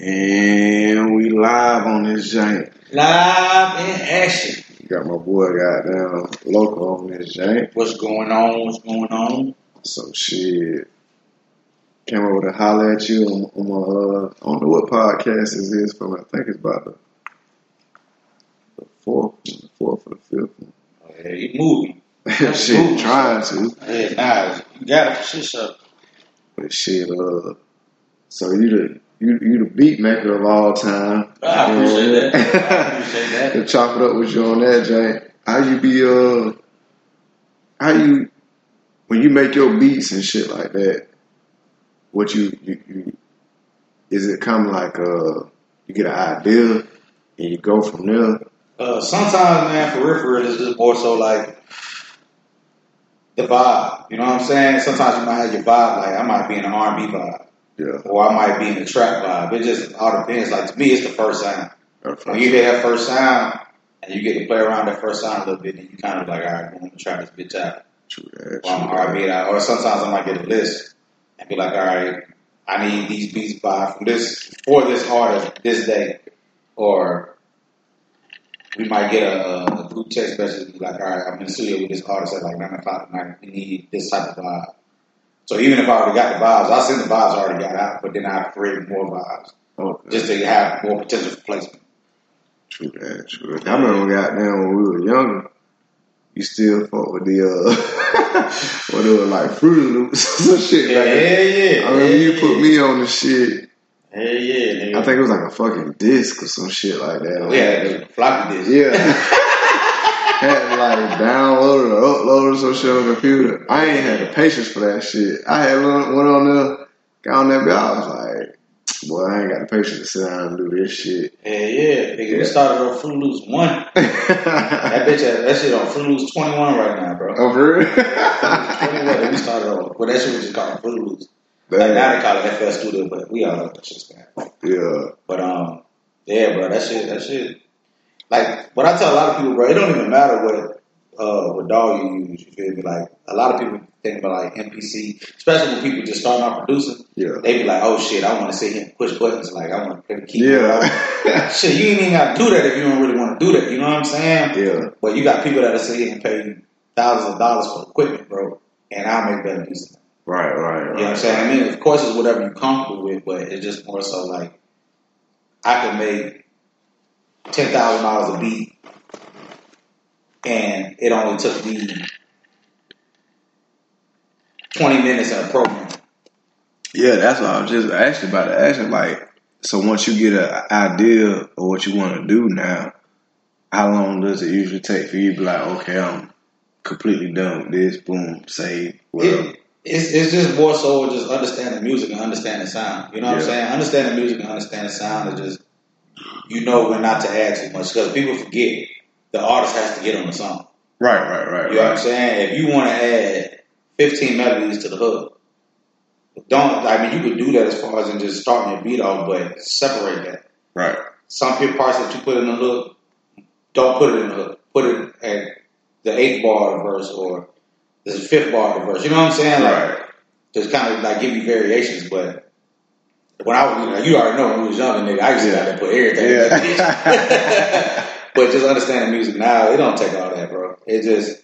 And we live on this jank. Live in action. Got my boy goddamn Loco on this jank. What's going on? What's going on? So shit. Came over to holler at you on, on my uh I don't know what podcast this is from. I think it's about the, the fourth the fourth or the fifth one. Oh, yeah, you moving. shit, trying to. Yeah, nah, you got it. Shit, up. But shit, uh so you the you you the beat maker of all time. I You know appreciate I mean? that. I appreciate that. to chop it up with you on that, Jay. How you be uh how you when you make your beats and shit like that, what you you, you is it come like uh you get an idea and you go from there? Uh, sometimes, man, for real, for real, it's just more so like the vibe. You know what I'm saying? Sometimes you might have your vibe, like I might be in an R&B vibe, Yeah. or I might be in the trap vibe. It just all depends. Like to me, it's the first sound. When you hear that first sound, and you get to play around that first sound a little bit, then you kind of like, all right, I'm gonna try this bitch out. True that. Or I'm True that. Or sometimes I might get a list and be like, all right, I need these beats by from this for this artist this day, or we might get a, a group text message and be like, all right, I'm in the studio with this artist at like nine o'clock at night. We need this type of vibe. So even if I already got the vibes, I send the vibes I already got out, but then I create more vibes Okay. just to have more potential for placement. True that, true that. I remember goddamn when we were younger, you still fought with the uh what it was like Fruity Loops some shit Yeah, like that. yeah, I remember you yeah, put me on the shit. Hell yeah, nigga. I think it was like a fucking disc or some shit like that. yeah, floppy disk. Yeah. had like download it or upload some shit on the computer. I ain't had the patience for that shit. I had one, one on there, got on that. I was like, boy, I ain't got the patience to sit down and do this shit. Hell yeah, nigga. Yeah. We started on Fruit Loops one. That bitch, that shit on Fruit Loops twenty one right now, bro. oh, for real? We started on, well, that shit was just called Fruit Loops. Like now they call it FL Studio, but we all know that shit's bad. Yeah. But um, yeah, bro, that shit, that shit. Like what I tell a lot of people, bro, it don't even matter what uh what DAW you use. You feel me? Like a lot of people think about like MPC, especially when people just starting out producing. Yeah. They be like, oh shit, I want to sit here and push buttons. Like I want to play the keyboard. Yeah. Shit, you ain't even got to do that if you don't really want to do that. You know what I'm saying? yeah. But you got people that'll sit here and pay thousands of dollars for equipment, bro, and I'll make better use of it. Right, right, You know what I'm saying? I mean, of course, it's whatever you're comfortable with, but it's just more so like I could make ten thousand dollars a beat, and it only took me twenty minutes in a program. Yeah, that's what I was just asking about. it. Asking like, so once you get an idea of what you want to do now, how long does it usually take for you to be like, okay, I'm completely done with this. Boom, save. Well, It, it's, it's just more so just understanding music and understanding sound. You know what I'm saying? Understanding music and understanding sound is just you know when not to add too much because people forget the artist has to get on the song. right, right, right, You know what I'm saying? If you want to add 15 melodies to the hook, don't. I mean, you could do that as far as in just starting your beat off, but separate that. Right. Some people parts that you put in the hook, don't put it in the hook. Put it at the eighth bar of the verse or the fifth bar of the verse. You know what I'm saying? Like, Right. just kind of like give you variations. But when I was, you know, you already know when we was young, nigga, I used to have to put everything. in Yeah. but just understanding music now, it don't take all that, bro. It just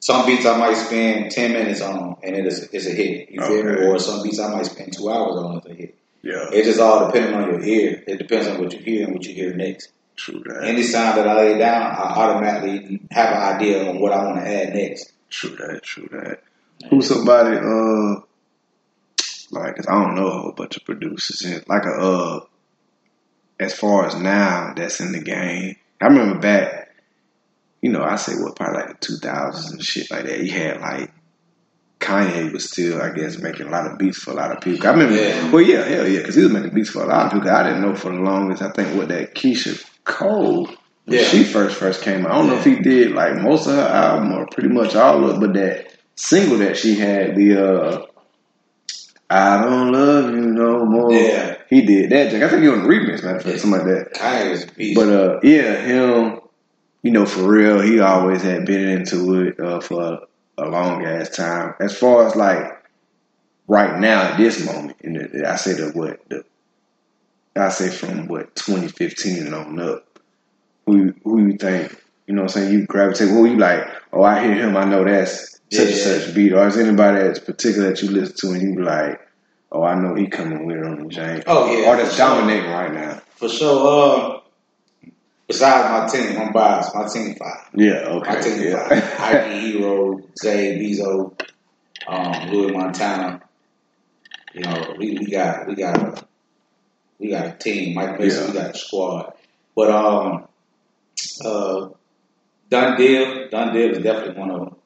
some beats I might spend ten minutes on, and it is it's a hit. You feel me? Or some beats I might spend two hours on, it's a hit. yeah. It just all depending on your ear. It depends on what you hear and what you hear next. True that. Any sound that I lay down, I automatically have an idea on what I want to add next. True that. True that. Who's somebody? Uh, like 'cause I don't know a whole bunch of producers. And like a uh, as far as now that's in the game. I remember back. You know, I say what probably like the two thousands and shit like that. You had like Kanye was still, I guess, making a lot of beats for a lot of people. I remember, Yeah. well, yeah, hell yeah, because he was making beats for a lot of people. I didn't know for the longest. I think what that Keyshia Cole when Yeah. she first first came out. I don't know if he did like most of her album or pretty much all of it, but that single that she had, the uh I don't love you no more. Yeah. He did that. Jack. I think he on the remix, matter of fact, something like that. Kanye was a beast. But uh yeah, him, you know, for real, he always had been into it uh, for a long ass time. As far as like right now at this moment, and the- I say the what the I say from what 2015 and on up, who who you think you know what I'm saying you gravitate? Who you like? Oh, I hear him. I know that's such and such beat. Or is anybody that's particular that you listen to and you be like, oh, I know he coming with on the James. Oh yeah, Or that's for sure. dominating right now. For sure. Uh, besides my team, I'm biased. My team five. Yeah. Okay. My team yeah. five. Ike Hero, Zay Bezo, um, Louis Montana. You know, we, we got we got a we got a team. Mike Mason, we got a squad. But um, uh, DunDeal, Done Deal is definitely one of them.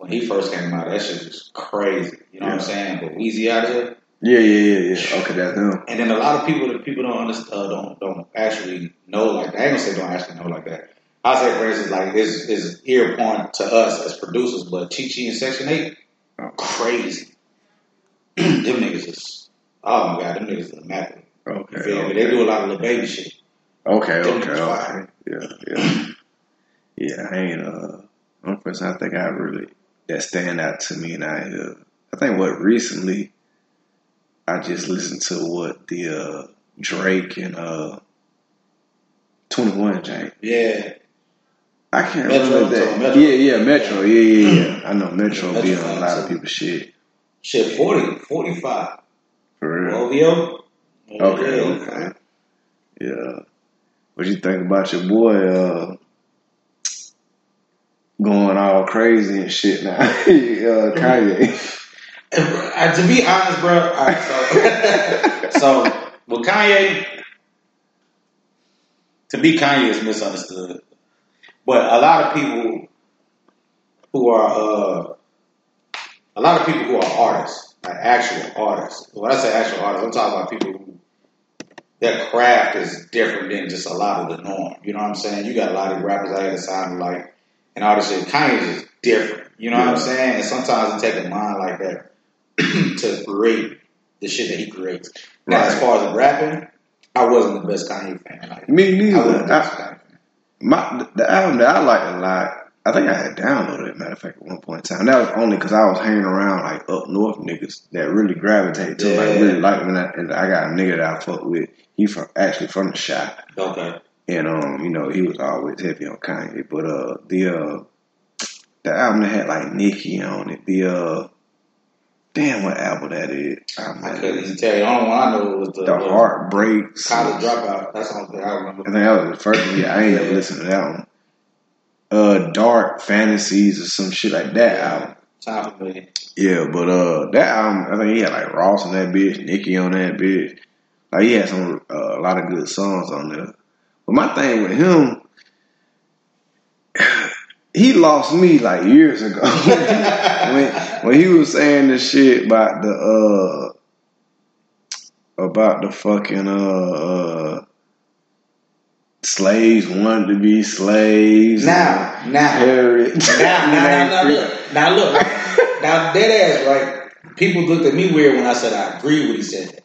When he first came out, that shit was crazy. You know what I'm saying? But Weezy out here. yeah. Yeah. Yeah. Yeah. Okay. That's him. And then a lot of people that people don't understand, uh, don't don't actually know like that. I ain't gonna say don't actually know like that. I say for instance, like is is ear point to us as producers, but Chi Chi and Section Eight, crazy. them niggas is oh my god, them niggas is immaculate. You Okay. feel me? They do a lot of little baby shit. Okay, Them okay, okay. Yeah, yeah. Yeah, I ain't uh one person I think I really that stand out to me and I uh I think what recently I just listened to what the uh Drake and uh Twenty One Jane. Yeah, I can't Metro, remember that. Metro. Yeah, yeah, Metro. Yeah, yeah, yeah. I know Metro Metro be on a lot of people's shit. shit 40, 45. For real. OVO. Okay, Yeah, okay. Yeah. What you think about your boy uh going all crazy and shit now? uh, Kanye. And, to be honest, bro, so so Kanye, to be Kanye is misunderstood, but a lot of people who are uh, a lot of people who are artists, like actual artists. When I say actual artists, I'm talking about people who their craft is different than just a lot of the norm. You know what I'm saying? You got a lot of rappers out here that sound like and all this shit. Kanye's just different. You know what I'm saying? And sometimes it takes a mind like that to create the shit that he creates. Now, as far as rapping, I wasn't the best Kanye fan. Like, Me I neither. best I, my the album that I liked a lot. I think I had downloaded it. Matter of fact, at one point in time. That was only because I was hanging around like up north niggas that really gravitate to, it, like really like when I, and I got a nigga that I fuck with. He from actually from the shop. Okay. And um, you know, he was always heavy on Kanye. But uh the uh the album that had like Nicki on it, the uh damn what album that is. Um, I couldn't even tell you. The only one I know was the, the was Heartbreaks. College Dropout. That's the only thing I remember. Think that was the first one. Yeah, I ain't Yeah. listened to that one. Uh Dark Fantasies or some shit like that album. Time for me. Yeah, but uh that album I think he had like Ross on that bitch, Nicki on that bitch. Like he had some uh, a lot of good songs on there. But my thing with him he lost me like years ago when when he was saying this shit about the uh about the fucking uh, uh slaves wanted to be slaves. Now, now, now, now, now, now, look, now, look, now, dead ass, right? People looked at me weird when I said I agree with what he said.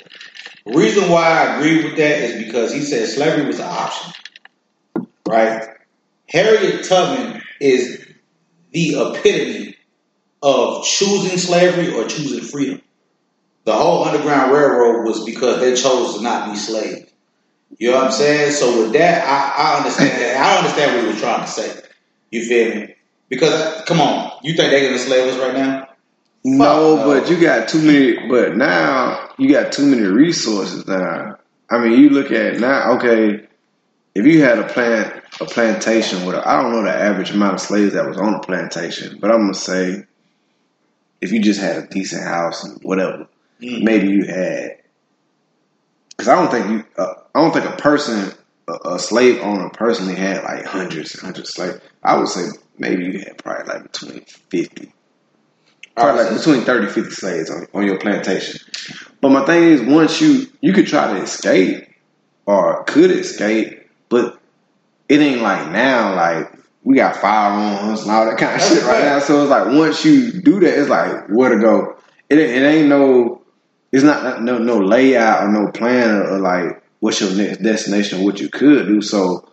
Reason why I agree with that is because he said slavery was an option, right? Harriet Tubman is the epitome of choosing slavery or choosing freedom. The whole Underground Railroad was because they chose to not be slaves. You know what I'm saying? So with that, I, I understand that. I understand what he was trying to say. You feel me? Because come on, you think they're gonna enslave us right now? No, no. but you got too many. But now you got too many resources. Now, I mean, you look at now. Okay, if you had a plant, a plantation with, I I don't know the average amount of slaves that was on a plantation, but I'm gonna say, if you just had a decent house and whatever, Mm. maybe you had. Because I don't think you, uh, I don't think a person, a, a slave owner personally had like hundreds and hundreds of slaves. I would say maybe you had probably like between fifty probably like between 30 50 slaves on, on your plantation. But my thing is, once you you could try to escape or could escape, but it ain't like now. Like we got firearms and all that kind of shit right right. now. So it's like once you do that, it's like where to go. It ain't- it ain't no. It's not no no layout or no plan or, or like what's your next destination, what you could do. So.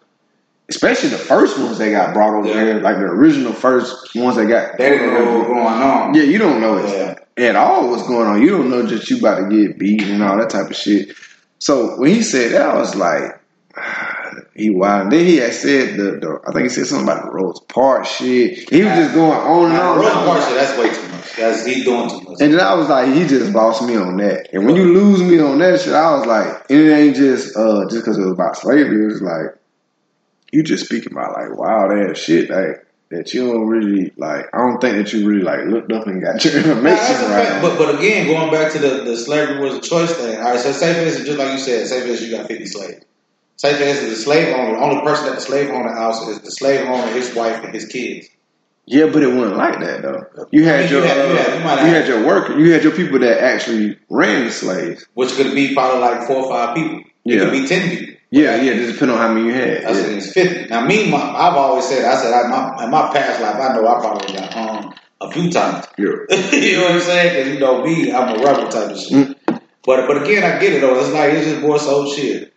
Especially the first ones that got brought over Yeah. here, like the original first ones that got They didn't know what was going on. yeah, you don't know it Yeah. at all what's going on. You don't know just you about to get beat and all that type of shit. So when he said that, I was like, he wild. Then he had said the, the I think he said something about the Rosa Parks shit. He was just going on and on. Rosa Parks shit, that's way too much. That's he doing too much. And then I was like, he just bossed me on that. And when you lose me on that shit, I was like, and it ain't just uh just because it was about slavery. It was like you just speaking about like wild ass shit like that you don't really like. I don't think that you really like looked up and got your information right. But but again, going back to the, the slavery was a choice thing. All right, so say for instance, just like you said, say for instance, you got fifty slaves. Say for instance, the slave owner, the only person that the slave owner house is the slave owner, his wife, and his kids. Yeah, but it wasn't like that though. You I had mean, your you had- you had- you you had your worker, you had your people that actually ran the slaves. which could be probably like four or five people. It Yeah. could be ten people. Yeah, yeah, just depending on how many you had. That's Yeah. against fifty. Now, me, my, I've always said, I said, I, my, in my past life, I know I probably got hung a few times. Yeah. you know what I'm saying? Because you know me, I'm a rebel type of shit. Mm. But but again, I get it though. It's like it's just more so shit.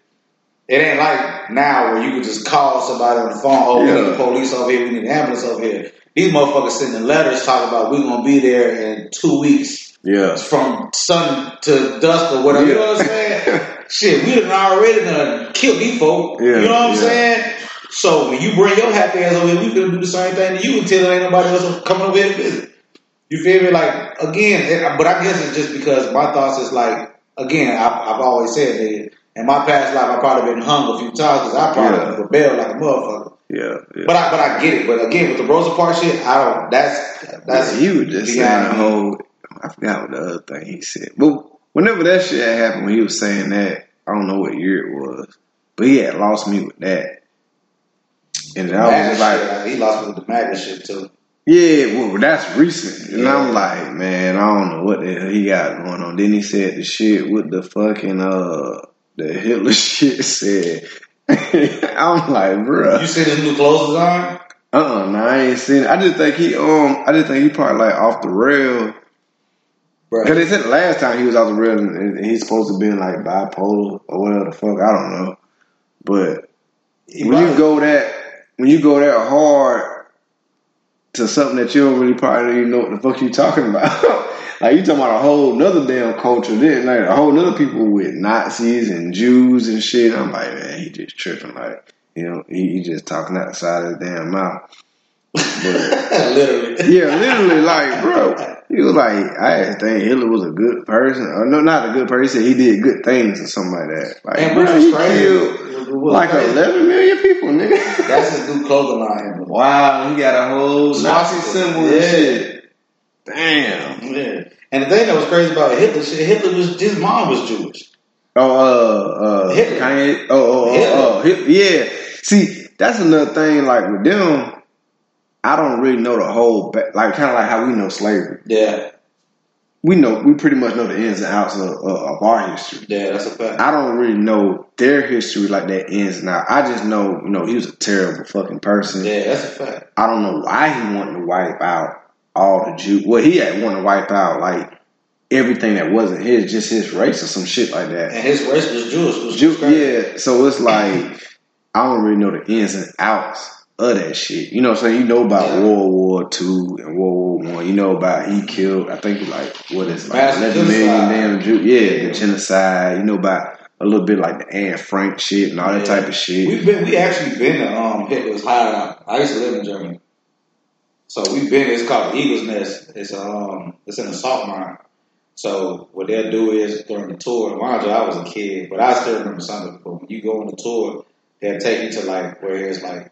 It ain't like now where you can just call somebody on the phone. Oh, we need the police over here. We need an ambulance over here. These motherfuckers sending letters talking about we're gonna be there in two weeks Yeah. from sun to dusk or whatever. You know what I'm saying? Shit, we done already done killed these folk. Yeah, you know what I'm yeah. saying? So when you bring your happy ass over here, we gonna do the same thing to you until there ain't nobody else coming over here to visit. You feel me? Like again, but I guess it's just because my thoughts is like again. I, I've always said that in my past life, I've probably been hung a few times because I probably Yeah. rebelled like a motherfucker. Yeah. yeah. But I but I get it. But again, with the Rosa Parks shit, I don't. That's that's yeah, was just saying the whole. I forgot what the other thing he said. But whenever that shit happened, when he was saying that, I don't know what year it was, but he had lost me with that. And I was like, shit, he lost me with the MAGA shit too. yeah, well, that's recent. And Yeah. I'm like, man, I don't know what the hell he got going on. Then he said the shit with the fucking, uh, the Hitler shit said. I'm like, bruh. You see his new clothes design? Uh-uh, no, I ain't seen it. I just think he, um, I just think he probably like off the rail. Because they said the last time he was off the rail and, he's supposed to be like bipolar or whatever the fuck. I don't know. But he when you go that when you go that hard to something that you don't really probably don't even know what the fuck you talking about. like you talking about a whole nother damn culture, then like a whole nother people with Nazis and Jews and shit. I'm like, man, he just tripping. Like you know, he, he just talking outside of his damn mouth. Literally. yeah, literally, like, bro, he was like, I think Hitler was a good person. Or no, not a good person. He said he did good things or something like that. Like, And bro, he killed like crazy. 11 million people, nigga. That's his new clothing line. wow, he got a whole Nazi symbol Yeah. shit. Damn. Yeah. And the thing that was crazy about Hitler, shit, Hitler was his mom was Jewish. Oh, uh, uh, Hitler. Kanye. Oh, oh, oh, oh, yeah. See, that's another thing. Like with them, I don't really know the whole, like kind of like how we know slavery. Yeah, We know, we pretty much know the ins and outs of, of, of our history. yeah, that's a fact. I don't really know their history like that ins and out. I just know, you know, he was a terrible fucking person. Yeah, that's a fact. I don't know why he wanted to wipe out all the Jews. Well, he had wanted to wipe out like everything that wasn't his, just his race or some shit like that. And his race was Jewish. Was Jew, yeah, so it's like I don't really know the ins and outs of that shit. You know what I'm saying? You know about Yeah. World War Two and World War One. You know about he killed I think like what is like eleven million damn Jews. Yeah, Yeah. the genocide. You know about a little bit like the Anne Frank shit and all that Yeah. type of shit. We've been, we actually been to um, Hitler's hideout. I used to live in Germany, so we've been. It's called the Eagle's Nest. It's um, it's in a salt mine. So what they'll do is during the tour. Mind you, I was a kid, but I still remember something. But when you go on the tour, they'll take you to like where it's like.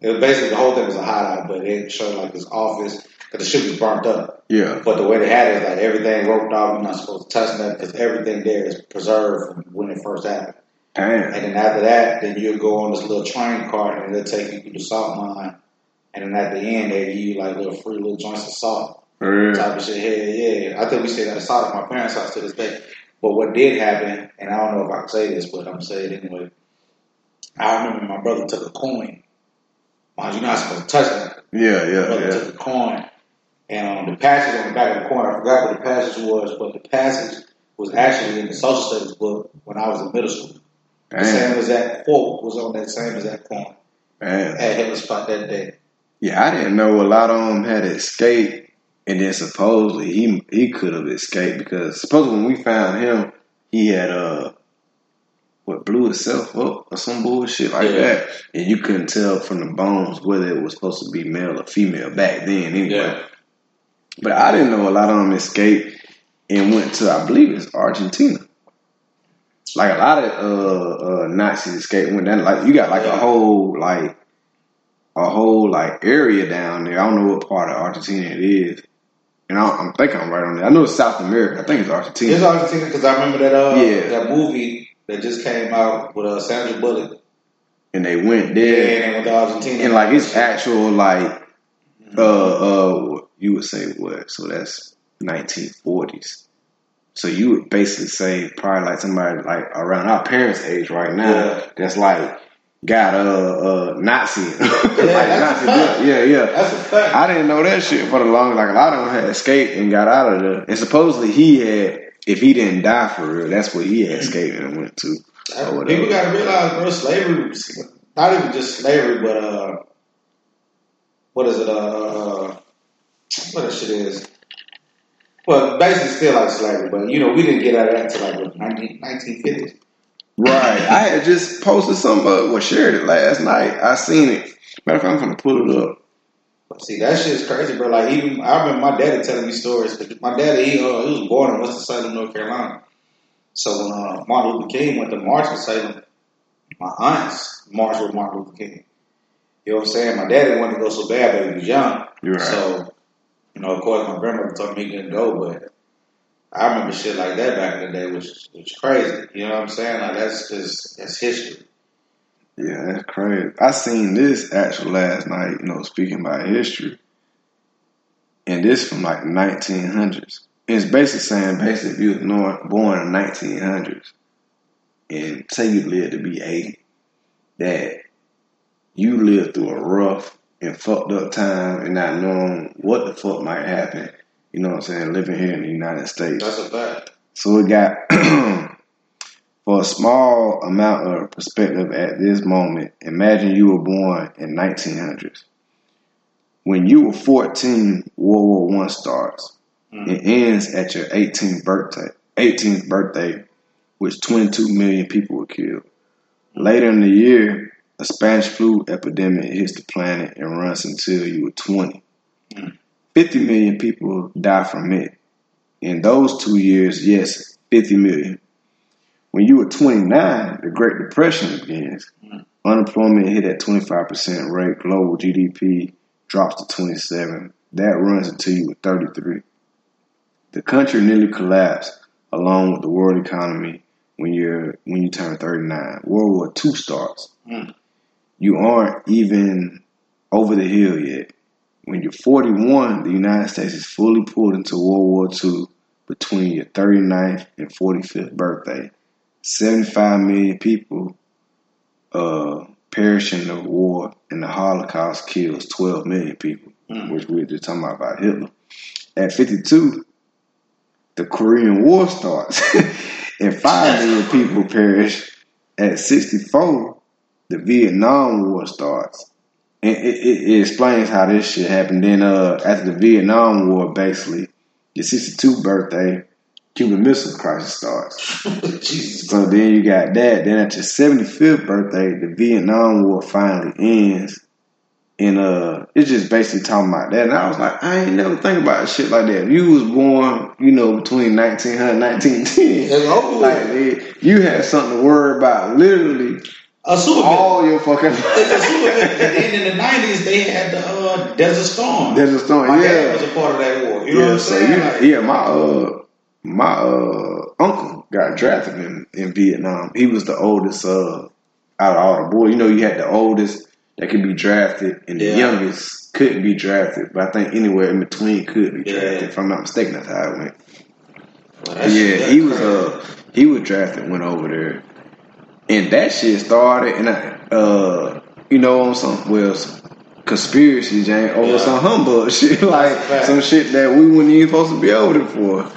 It was basically the whole thing was a hideout, but it showed like this office because the shit was burnt up. yeah, But the way they had it is like everything roped off. You're not supposed to touch that because everything there is preserved from when it first happened. damn. And then after that, then you'll go on this little train cart and they'll take you through the salt mine. And then at the end, they give you like little free little joints of salt oh, For real. type of shit. Yeah, yeah. I think we stayed at the salt at my parents' house to this day. But what did happen, and I don't know if I can say this, but I'm gonna say it anyway. I remember my brother took a coin. Mind you, you're not supposed to touch that. Yeah, yeah, brother yeah. took a coin, and um, the passage on the back of the coin, I forgot what the passage was, but the passage was actually in the social studies book when I was in middle school. The same Damn, as that quote was on that same as that coin damn. at Hitler's spot that day. Yeah, I didn't know a lot of them had escaped, and then supposedly he he could have escaped because supposedly when we found him, he had uh what blew itself up or some bullshit like Yeah. that, and you couldn't tell from the bones whether it was supposed to be male or female back then. Anyway, Yeah. but I didn't know a lot of them escaped and went to I believe it's Argentina. Like a lot of uh, uh, Nazis escaped and went down. Like you got like a whole like a whole like area down there. I don't know what part of Argentina it is. And I, I'm think I'm right on that. I know it's South America. I think it's Argentina. It's Argentina because I remember that uh Yeah. that movie that just came out with uh, Sandra Bullock. and they went Yeah, there. and they went to Argentina. And like it's actual like uh uh you would say what? So that's 1940s. So you would basically say probably like somebody like around our parents' age right now Yeah. that's like got a uh, uh, Nazi, like Nazi, a fact. yeah, yeah. That's a fact. I didn't know that shit for the longest. Like a lot of them had escaped and got out of there, and supposedly he had. If he didn't die for real, that's what he had escaped and went to. People got to realize, bro, slavery, was- not even just slavery, but uh, what is it? Uh, uh, what that shit is? Well, basically still like slavery, but you know, we didn't get out of that until like 19, 1950s. Right. I had just posted some, uh, well, shared it last night. I seen it. Matter of fact, I'm gonna pull it up. See, that shit's crazy, bro. Like even I remember my daddy telling me stories. My daddy, he, uh, he was born in Winston Salem, North Carolina. So when uh, Martin Luther King went to march in Salem, my aunts marched with Martin Luther King. You know what I'm saying? My daddy wanted to go so bad, but he was young. You're right. So, you know, of course, my grandmother told me he couldn't go, but I remember shit like that back in the day, which was crazy. You know what I'm saying? Like that's just that's history. Yeah, that's crazy. I seen this actually last night, you know, speaking about history. And this from like 1900s. It's basically saying, basically, if you was nor- born in 1900s and say you lived to be 80, that you lived through a rough and fucked up time and not knowing what the fuck might happen. You know what I'm saying? Living here in the United States. That's a fact. So it got for a small amount of perspective at this moment. Imagine you were born in 1900s. When you were 14, World War One starts. Mm. It ends at your 18th birthday. 18th birthday, which 22 million people were killed. Later in the year, a Spanish flu epidemic hits the planet and runs until you were 20. Mm. 50 million people die from it. In those two years, yes, 50 million. When you were 29, the Great Depression begins. Mm. Unemployment hit at 25% rate. Global GDP drops to 27. That runs until you were 33. The country nearly collapsed along with the world economy when you're when you turn 39. World War II starts. Mm. You aren't even over the hill yet. When you're 41, the United States is fully pulled into World War II between your 39th and 45th birthday. 75 million people uh, perish in the war, and the Holocaust kills 12 million people, Mm. which we were just talking about, about Hitler. At 52, the Korean War starts, and 5 million people perish. At 64, the Vietnam War starts. And it, it, it explains how this shit happened. Then, uh, after the Vietnam War, basically, your 62 birthday, Cuban Missile Crisis starts. Jesus. So then you got that. Then at your 75th birthday, the Vietnam War finally ends. And uh, it's just basically talking about that. And I was like, I ain't never think about shit like that. If you was born, you know, between 1900 and 1910, It's like, you had something to worry about literally A super all your fucking And then in the nineties, they had the uh, Desert Storm. There's a story, My yeah. dad was a part of that war. You know what I'm so saying? you, Like, yeah, my uh my uh uncle got drafted in, in Vietnam. He was the oldest uh out of all the boys. You know, you had the oldest that could be drafted and the Yeah. youngest couldn't be drafted. But I think anywhere in between could be Yeah. drafted. If I'm not mistaken, that's how it went. shit- yeah, he was uh he was drafted, went over there, and that shit started, and I uh you know on some well some conspiracy Jane over Yeah. some humbug shit like That's a fact. some shit that we weren't even supposed to be over there for.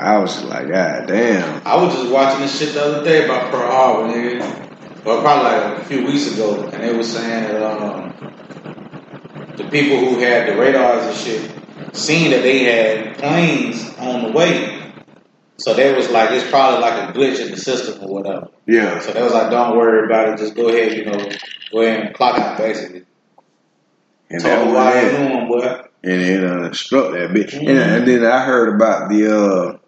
I was just like, God damn. I was just watching this shit the other day about Pearl Harbor, nigga. Well, probably like a few weeks ago, and they were saying that um, the people who had the radars and shit seen that they had planes on the way So they was like, it's probably like a glitch in the system or whatever. Yeah. So they was like, don't worry about it. Just go ahead, you know, go ahead and clock out basically. And that was why it. doing, boy. and it uh, struck that bitch. Mhm. And, and then I heard about the. uh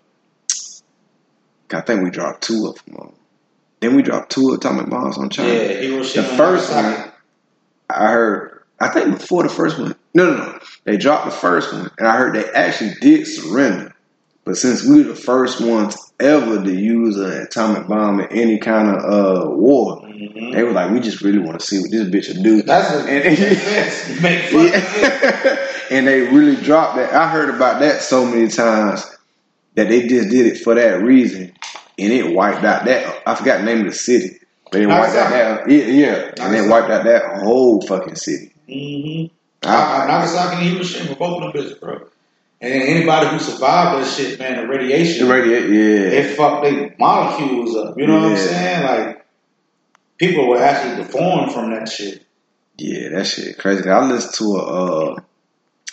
I think we dropped two of them. On. Then we dropped two atomic bombs on China. Yeah, Hiroshima. The first one, I heard. I think before the first one. No, no, no. They dropped the first one, and I heard they actually did surrender. But since we were the first ones ever to use an atomic bomb in any kind of uh war, Mhm. they were like, "We just really want to see what this bitch will do." That's what And- makes sense. Make fucking sense. And they really dropped that. I heard about that so many times that they just did it for that reason, and it wiped out that. I forgot the name of the city, but it wiped out that. Yeah, yeah, and it wiped out that whole fucking city. Mm-hmm. I- Nagasaki and Hiroshima, both of them bitches, bro. And anybody who survived that shit, man, the radiation, The radio, yeah, it fucked their molecules up. You know what I'm saying? Like, people were actually deformed from that shit. yeah, that shit crazy. I listened to a, uh,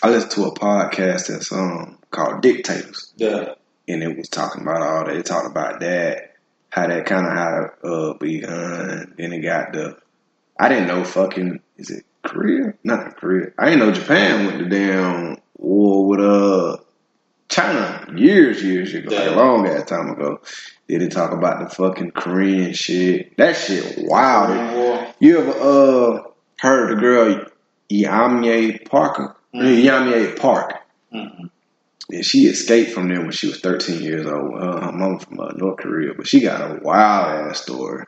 I listened to a podcast that's um called Dictators. Yeah. And it was talking about all that. It talked about that, how that kind of how uh begun. Then it got the. I didn't know fucking is it Korea? Not Korea. I didn't know Japan went to damn war with uh China years, years ago, like a long ass time ago. Then they talk about the fucking Korean shit. That shit wild. You ever uh heard the girl Yeonmi Parker? Mhm. Yeonmi Park. Mhm. And she escaped from there when she was 13 years old. Uh, her mom from uh, North Korea, but she got a wild ass story.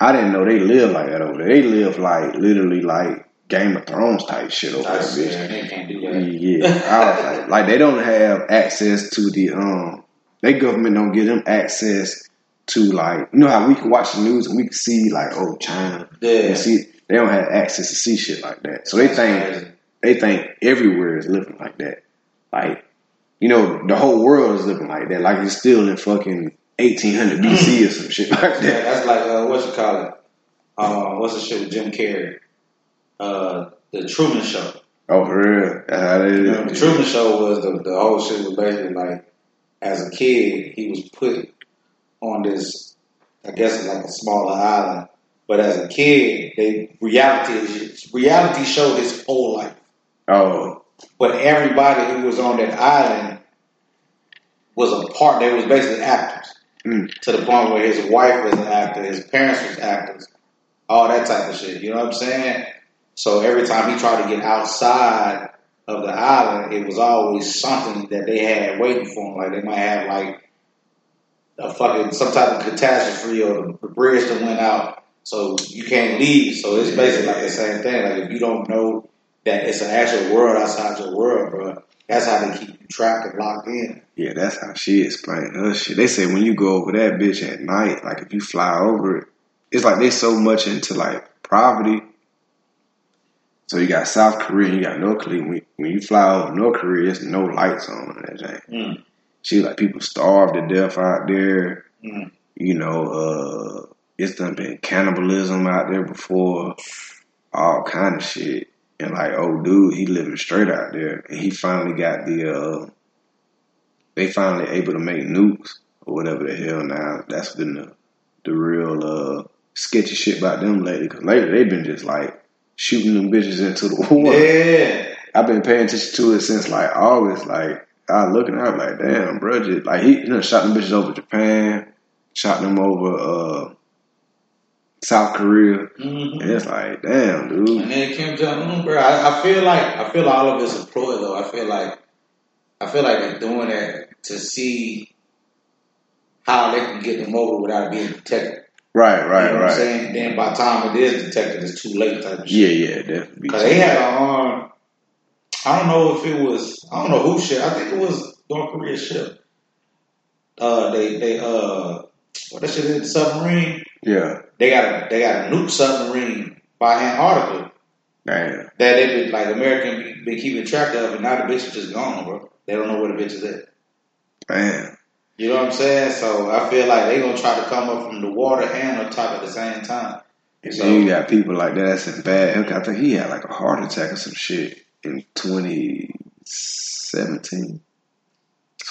I didn't know they live like that over there. They live like literally like Game of Thrones type shit over there, bitch. yeah, they can't do that. Yeah, I was like, like they don't have access to the um, their government don't give them access to like you know how we can watch the news and we can see like oh China Yeah. see they don't have access to see shit like that. So they think they think everywhere is living like that. Like, you know, the whole world is living like that. Like it's still in fucking 1800 BC or some shit like Yeah, that. that's like uh, what you call it? Uh, what's the shit with Jim Carrey? Uh, the Truman Show. Oh, for real? How You know, the. Truman Show was the, the whole shit was basically like, as a kid, he was put on this, I guess, like a smaller island. But as a kid, they reality reality showed his whole life. Oh, But everybody who was on that island was a part. They was basically actors. Mm. To the point where his wife was an actor, his parents was actors, all that type of shit. You know what I'm saying? So every time he tried to get outside of the island, it was always something that they had waiting for him. Like they might have like a fucking some type of catastrophe or the bridge that went out, so you can't leave. So it's basically like the same thing. Like if you don't know that it's an actual world outside your world, bro, that's how they keep you trapped and locked in. yeah, that's how she explained her shit. They say when you go over that bitch at night, like if you fly over it, it's like they so much into like poverty. So you got South Korea, and you got North Korea. When, when you fly over North Korea, there's no lights on that thing. Mm. She like people starve to death out there. Mm. You know, uh, it's done been cannibalism out there before, all kind of shit. And like, oh dude, he living straight out there, and he finally got the. uh They finally able to make nukes or whatever the hell. Now that's been the the real uh sketchy shit about them lately. Cause lately they've been just like shooting them bitches into the water. Yeah. I've been paying attention to it since like August. Like I looking at it like, damn, bro, just, like he you know shot them bitches over Japan, shot them over uh South Korea, hmm and it's like, damn, dude. And then Kim Jong Un, bro. I, I feel like I feel all of this is ploy though. I feel like I feel like they're doing that to see how they can get them over without being detected. Right, right, You right, know what I'm saying? Then by the time it is detected, it's too late type of shit. Yeah, yeah, definitely. Because they had a, arm. I don't know if it was, I don't know who ship. I think it was North Korea ship. Uh, they, they, uh, what that shit is, submarine? yeah, They got a, they got a nuke submarine by Antarctica damn. that they been, like, American been, been keeping track of, and now the bitch is just gone, bro. They don't know where the bitch is at. Man, You know what I'm saying? So I feel like they gonna try to come up from the water and on top at the same time. and So- you got people like that that's in bad. I think he had like a heart attack or some shit in 2017.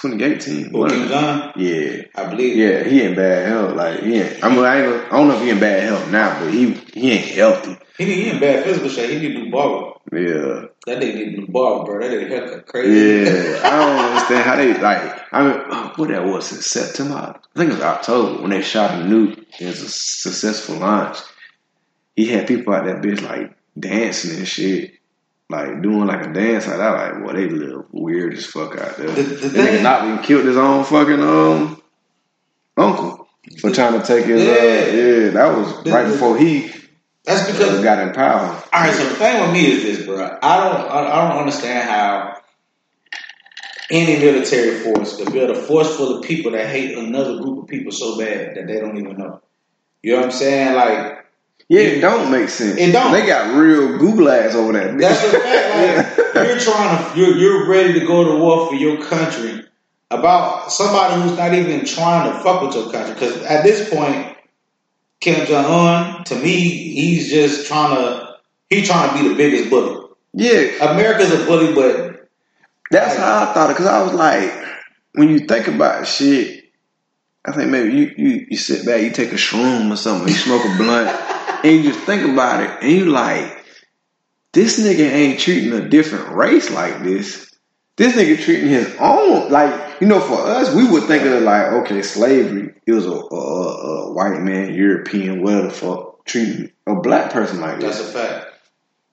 2018. Who, One of Kim them. Jong? Yeah. I believe. Yeah, he in bad health. Like he ain't, I mean, I, ain't, I don't know if he in bad health now, but he he ain't healthy. He he in bad physical shape. He need to barber. Yeah, That nigga need to barber, bro. That nigga haircut crazy. yeah. I don't understand how they like. I mean, oh, what that was in September. I think it was October when they shot a new, It was a successful launch. He had people out that bitch like dancing and shit. Like doing like a dance like that, like boy, they live weird as fuck out there. The- the That nigga not even killed his own fucking um uncle for trying to take his uh Yeah. yeah. That was The- right before he That's because uh, got in power. All right, so the thing with me is this, bro. I don't, I, I don't understand how any military force could build a force full of people that hate another group of people so bad that they don't even know. You know what I'm saying? Like Yeah, it don't make sense. It don't. They got real Google ads over that. that's the fact. Like you're trying to, you're you're ready to go to war for your country about somebody who's not even trying to fuck with your country. Because at this point, Kim Jong Un, to me, he's just trying to, he's trying to be the biggest bully. yeah, America's a bully, but that's how I thought it. Because I was like, when you think about shit, I think maybe you, you you sit back, you take a shroom or something, you smoke a blunt, and you just think about it, and you like, this nigga ain't treating a different race like this. This nigga treating his own like you know. For us, we would think of like okay, slavery. It was a, a, a, white man, European, whatever the fuck, treating a black person like this. that's a fact.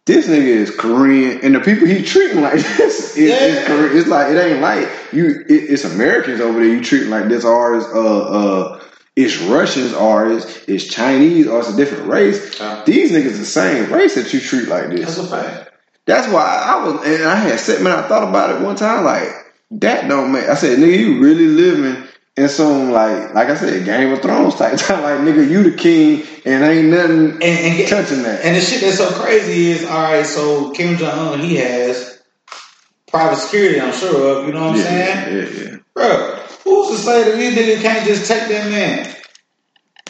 this nigga is Korean, and the people he treating like this is, Yeah. is Korean. It's like it ain't like you. It, it's Americans over there you treating like this, or it's uh uh, it's Russians, or it's, it's Chinese, or it's a different race. Yeah. These niggas the same race that you treat like That's this. a fact. That's why I was, and I had said, man, I thought about it one time, like that don't make. I said, nigga, you really living. in some like, like I said, Game of Thrones type time. Like, nigga, you the king, and ain't nothing And, and touching that. And the shit that's so crazy is, all right, so Kim Jong Un, he has private security, I'm sure of. You know what I'm yeah, saying, yeah, yeah. bro? Who's to say that these niggas can't just take that man?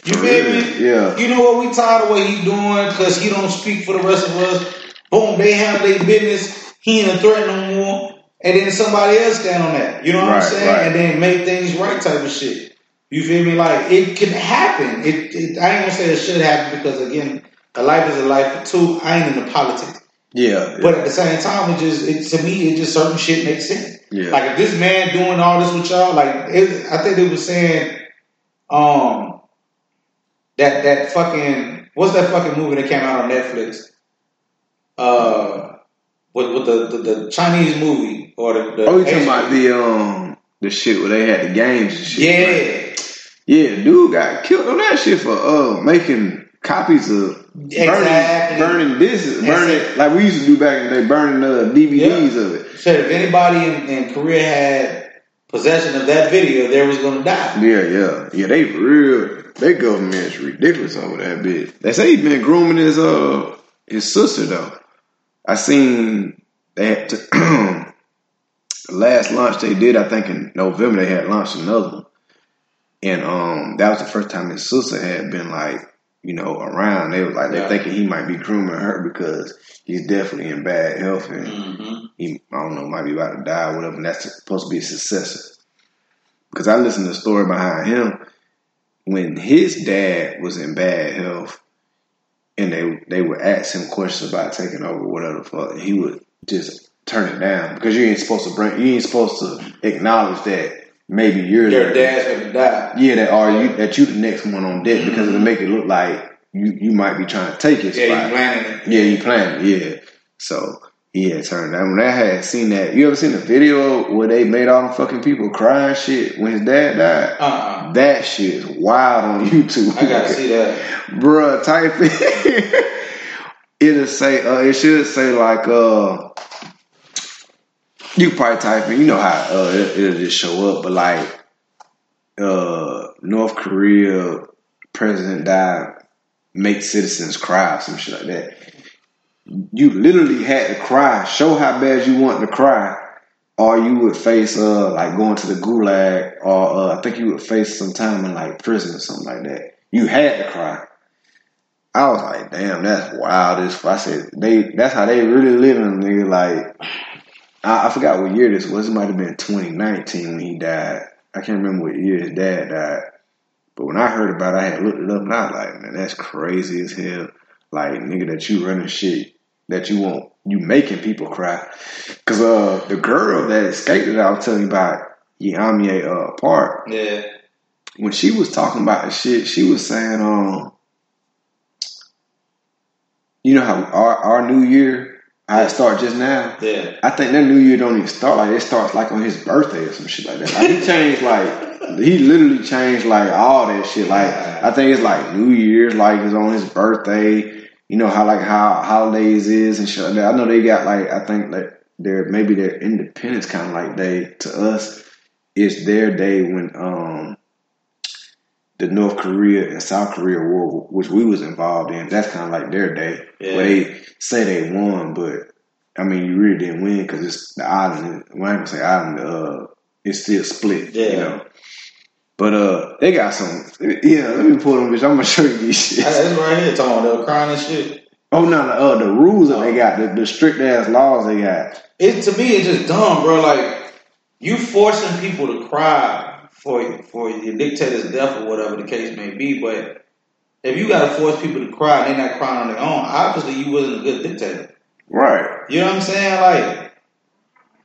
You feel real, me? yeah. You know what? We tired of what he doing because he don't speak for the rest of us. Boom, they have their business. He ain't a threat no more. And then somebody else stand on that. You know what I'm saying? right. And then make things right type of shit. You feel me? Like it can happen. It, it I ain't gonna say it should happen because again, a life is a life. Two, I ain't into politics. Yeah, But at the same time, it just it, to me, it just certain shit makes sense. Yeah. Like if this man doing all this with y'all, like it, I think they were saying, um, that that fucking what's that fucking movie that came out on Netflix? Uh, with with the the, the Chinese movie or the, the Oh, you talking about movie? the um the shit where they had the games and shit? yeah. yeah. Dude got killed on that shit for uh making copies of Exactly. burning, burning discs, burning like we used to do back in the day, burning the DVDs of it. Said if anybody in, in Korea had possession of that video, they was gonna die. Yeah, yeah, yeah. They real. They government's ridiculous over that bit. They say he's been grooming his uh his sister though. I seen to, last launch they did. I think in November they had launched another one, and um that was the first time his sister had been like you know around. They was like Yeah. they thinking he might be grooming her because he's definitely in bad health and Mm-hmm. he I don't know might be about to die or whatever. And that's supposed to be a successor. Because I listened to the story behind him when his dad was in bad health, and they they would ask him questions about taking over whatever the fuck, and he would just turn it down because you ain't supposed to bring you ain't supposed to acknowledge that maybe you're Your the, dad's gonna die. yeah that are you that you the next one on deck because it'll make it look like you you might be trying to take his Yeah, spot. you planning it. Yeah, planned it, yeah. So had turned down. When I had seen that, you ever seen the video where they made all the fucking people cry and shit when his dad died? Uh-uh. That shit is wild on YouTube. I gotta see that. Bruh, type it. It'll say, uh, it should say like, uh, you probably type in, you know how uh, it, it'll just show up, but like, uh, North Korea president died, make citizens cry, some shit like that. You literally had to cry, show how bad you want to cry, or you would face uh like going to the gulag, or uh, I think you would face some time in like prison or something like that. You had to cry. I was like, damn, that's wild. I said they that's how they really living, nigga. Like I, I forgot what year this was. It might have been 2019 when he died. I can't remember what year his dad died. But when I heard about it, I had looked it up and I was like, man, that's crazy as hell. Like, nigga, that you running shit that you want, you making people cry. Cause uh, the girl that escaped that I was telling you about, Yeonmi uh, Park, Yeah. when she was talking about the shit, she was saying, um, you know how our, our new year, how it start just now? Yeah. I think that new year don't even start like it starts like on his birthday or some shit like that. Like he changed like he literally changed like all that shit. Like I think it's like New Year's like it's on his birthday. You know how like how holidays is and shit like that. I know they got like I think like their maybe their independence kind of like day to us. It's their day when um the North Korea and South Korea war, which we was involved in. That's kind of like their day Yeah. where they say they won, but I mean, you really didn't win because it's the island. Well, I ain't gonna say island. Uh, it's still split. You Yeah. know. But uh, they got some. Yeah, let me pull them, bitch. I'm gonna show you these shit. That's right here talking about crying and shit. Oh no, no, uh, the rules that they got, the, the strict ass laws they got. It to me it's just dumb, bro. Like you forcing people to cry for for your dictator's death or whatever the case may be, but if you gotta force people to cry and they're not crying on their own, obviously you wasn't a good dictator. Right. You know what I'm saying? Like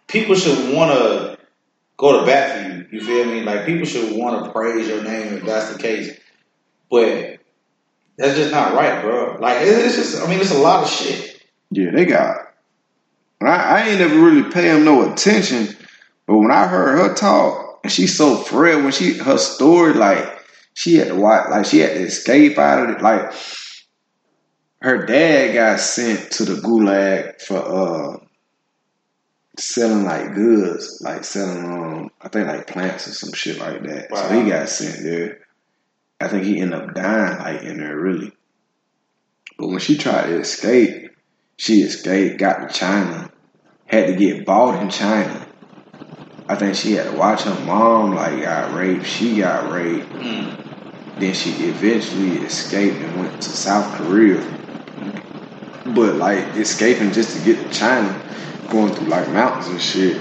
people should wanna go to bat for you. You feel me? Like people should wanna praise your name if that's the case. But that's just not right, bro. Like it- it's just I mean it's a lot of shit. Yeah, they got. I, I ain't never really pay him no attention, but when I heard her talk, and she's so frail when she her story, like she had to watch, like she had to escape out of it. Like her dad got sent to the gulag for uh selling like goods, like selling um I think like plants or some shit like that. So he got sent there. I think he ended up dying like in there really. But when she tried to escape, she escaped, got to China, had to get bought in China. I think she had to watch her mom like got raped. She got raped. Mm. Then she eventually escaped and went to South Korea. But like escaping just to get to China, going through like mountains and shit.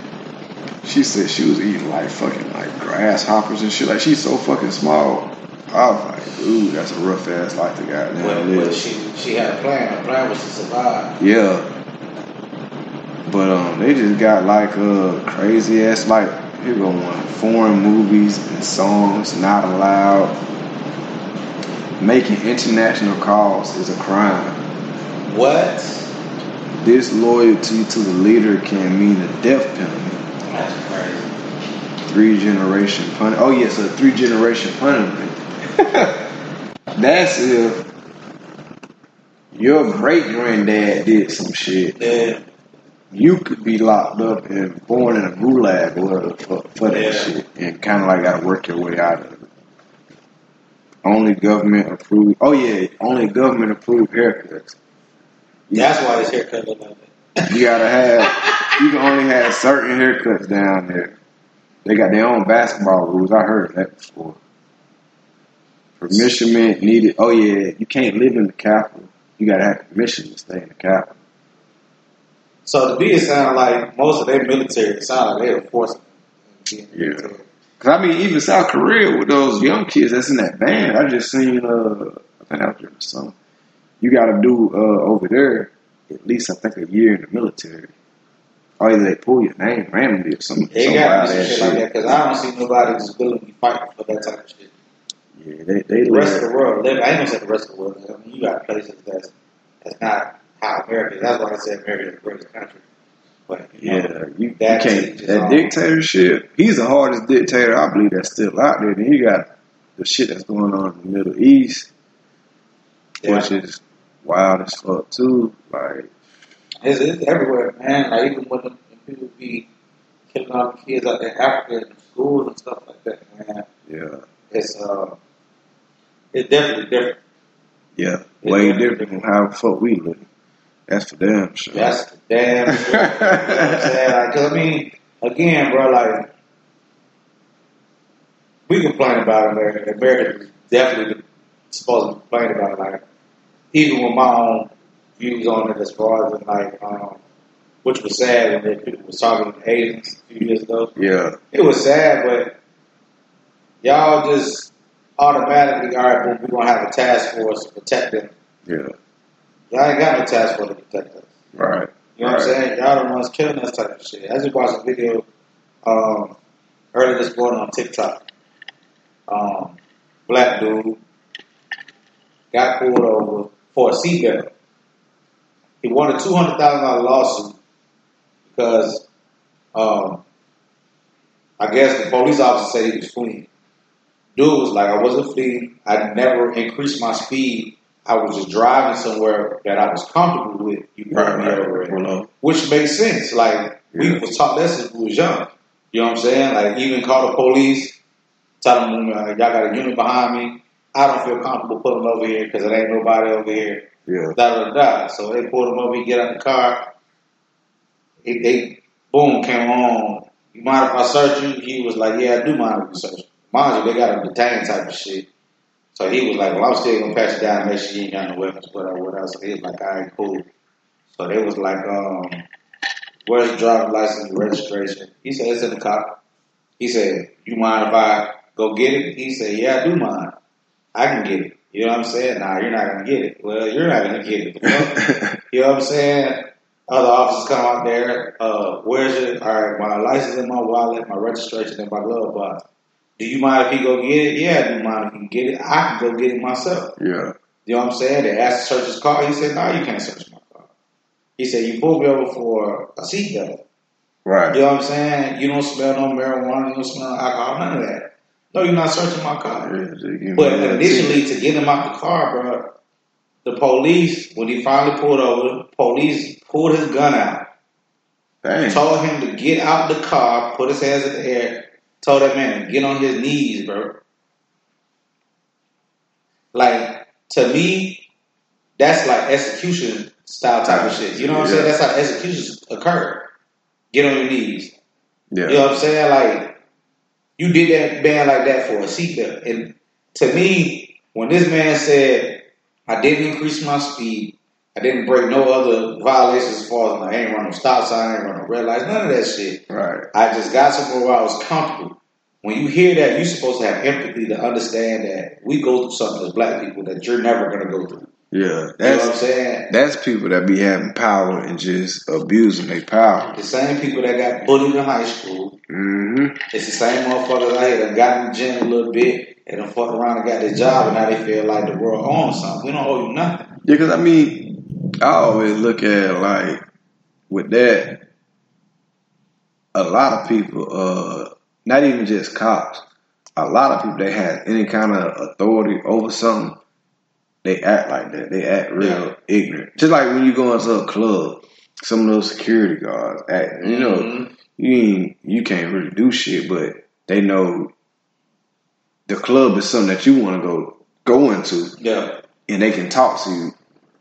She said she was eating like fucking like grasshoppers and shit. Like she's so fucking small. I was like, ooh, that's a rough ass life to goddamn live. but she she had a plan. Her plan was to survive. Yeah. But um, they just got like uh crazy ass like here go one foreign movies and songs not allowed. Making international calls is a crime. What? Disloyalty to the leader can mean a death penalty. That's crazy. Three generation pun. Oh yes, a three generation punishment. That's if your great granddad did some shit. Yeah. You could be locked up and born in a gulag or for, for that Yeah. shit and kind of like got to work your way out of it. Only government approved. Oh yeah, only government approved haircuts. That's why this haircut look like that. You gotta have. you can only have certain haircuts down there. They got their own basketball rules. I heard that before. Permission needed. Oh yeah, you can't live in the capital. You gotta have permission to stay in the capital. So to me, it sounded like most of their military. It sounded like they were forced to be Yeah. military. Cause I mean, even South Korea with those young kids that's in that band, I just seen. Uh, I think out there or something. You got to do uh, over there at least I think a year in the military. Or either they pull your name randomly or something. They some got some shit like that because I don't see nobody just willingly fighting for that type of shit. Yeah, they they The rest of the world, live, I ain't gonna say the rest of the world. I mean, you got places that's that's not how America. That's why I said America is the greatest country. But you Yeah, you, you That can't. That dictatorship. He's the hardest dictator I believe that's still out there. Then you got the shit that's going on in the Middle East, yeah. which is wild as fuck too. Like, It's, it's everywhere, man. Like even when, the, when people be killing all the kids out there in Africa in schools and stuff like that, man. yeah, It's uh, it's definitely different. yeah, way different from how the fuck we live. That's for damn Sure. That's the damn. Sure. you know what I'm saying? Like, 'cause I mean, again, bro, like we complain about America. America is definitely supposed to complain about it. Like even with my own views on it, as far as like um, which was sad when people was talking to aliens a few years ago. Yeah. It was sad, but y'all just automatically, all right, well, we're gonna have a task force to protect them. Yeah. Y'all ain't got no task force to protect us. Right. You know what I'm Right. saying? Y'all the ones killing us type of shit. I just watched a video um, earlier this morning on TikTok. Um, black dude got pulled over for a seatbelt. He won a two hundred thousand dollar lawsuit because um, I guess the police officer said he was fleeing. Dude was like, I wasn't fleeing. I never increased my speed. I was just driving somewhere that I was comfortable with. You Right. me over. at Pull up. which makes sense. Like we was taught that since we was young. You know what I'm saying? Like even call the police, tell them uh, y'all got a unit behind me. I don't feel comfortable pulling over here because it ain't nobody over here. Yeah. Da da da. So they pulled him over. He get out the car. They, they boom came on. You mind if I search you? He was like, Yeah, I do mind if you search. me." Mind you, they got a detain type of shit. So he was like, Well, I'm still gonna pass it down and make sure you ain't got no weapons, but whatever, whatever. So he was like, All right, cool. So they was like, um, where's the driver's license and registration? He said, it's in the car. He said, you mind if I go get it? He said, yeah, I do mind. I can get it. You know what I'm saying? Nah, you're not going to get it. Well, you're not going to get it. Well, you know what I'm saying? Other officers come out there. Uh, where's it? All right, my license in my wallet, my registration in my glove box. Do you mind if he go get it? Yeah, I do mind if he can get it. I can go get it myself. yeah. You know what I'm saying? They asked to search his car. He said, no, you can't search my car. He said, you pulled me over for a seatbelt. Right. You know what I'm saying? You don't smell no marijuana, you don't smell no alcohol, none of that. No, you're not searching my car. Yeah, just give me But initially, to get him out the car, bro, the police, when he finally pulled over, police pulled his gun out, Dang. told him to get out the car, put his hands in the air, told that man to get on his knees, bro. Like, to me, that's like execution style type of shit. You know what I'm saying? That's how executions occur. Get on your knees. Yeah. You know what I'm saying? Like, you did that man like that for a seatbelt. And to me, when this man said, I didn't increase my speed, I didn't break no other violations as far as I ain't run no stop sign, I ain't run no red lights, none of that shit. Right. I just got somewhere where I was comfortable. When you hear that, you're supposed to have empathy to understand that we go through something as black people that you're never to go through. Yeah. You know what I'm saying? that's people that be having power and just abusing their power. The same people that got bullied in high school, Mm-hmm. It's the same motherfuckers out here that got in the gym a little bit and then fuck around and got their job and now they feel like the world owns something. We don't owe you nothing. Yeah, because I mean, I always look at it like with that, a lot of people, uh, not even just cops, a lot of people that have any kind of authority over something, they act like that. They act real Yeah. ignorant. Just like when you go into a club, some of those security guards act, you know, Mhm. you ain't, you can't really do shit, but they know the club is something that you want to go go into Yeah. and they can talk to you.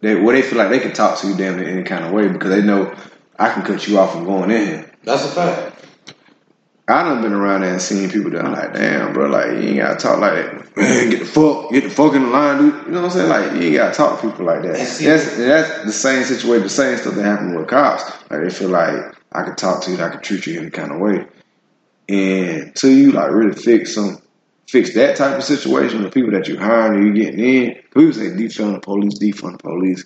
They well, they feel like they can talk to you damn in any kind of way because they know I can cut you off from going in here. That's a fact. I done been around there and seen people that I'm like, damn, bro, like you ain't gotta talk like that. Man, get the fuck, get the fuck in the line, dude. You know what I'm saying? Like you ain't gotta talk to people like that. That's that's the same situation, the same stuff that happened with cops. Like they feel like I can talk to you, I can treat you any kind of way. And till you like really fix some fix that type of situation with people that you hiring and you getting in, people say defund the police, defund the police.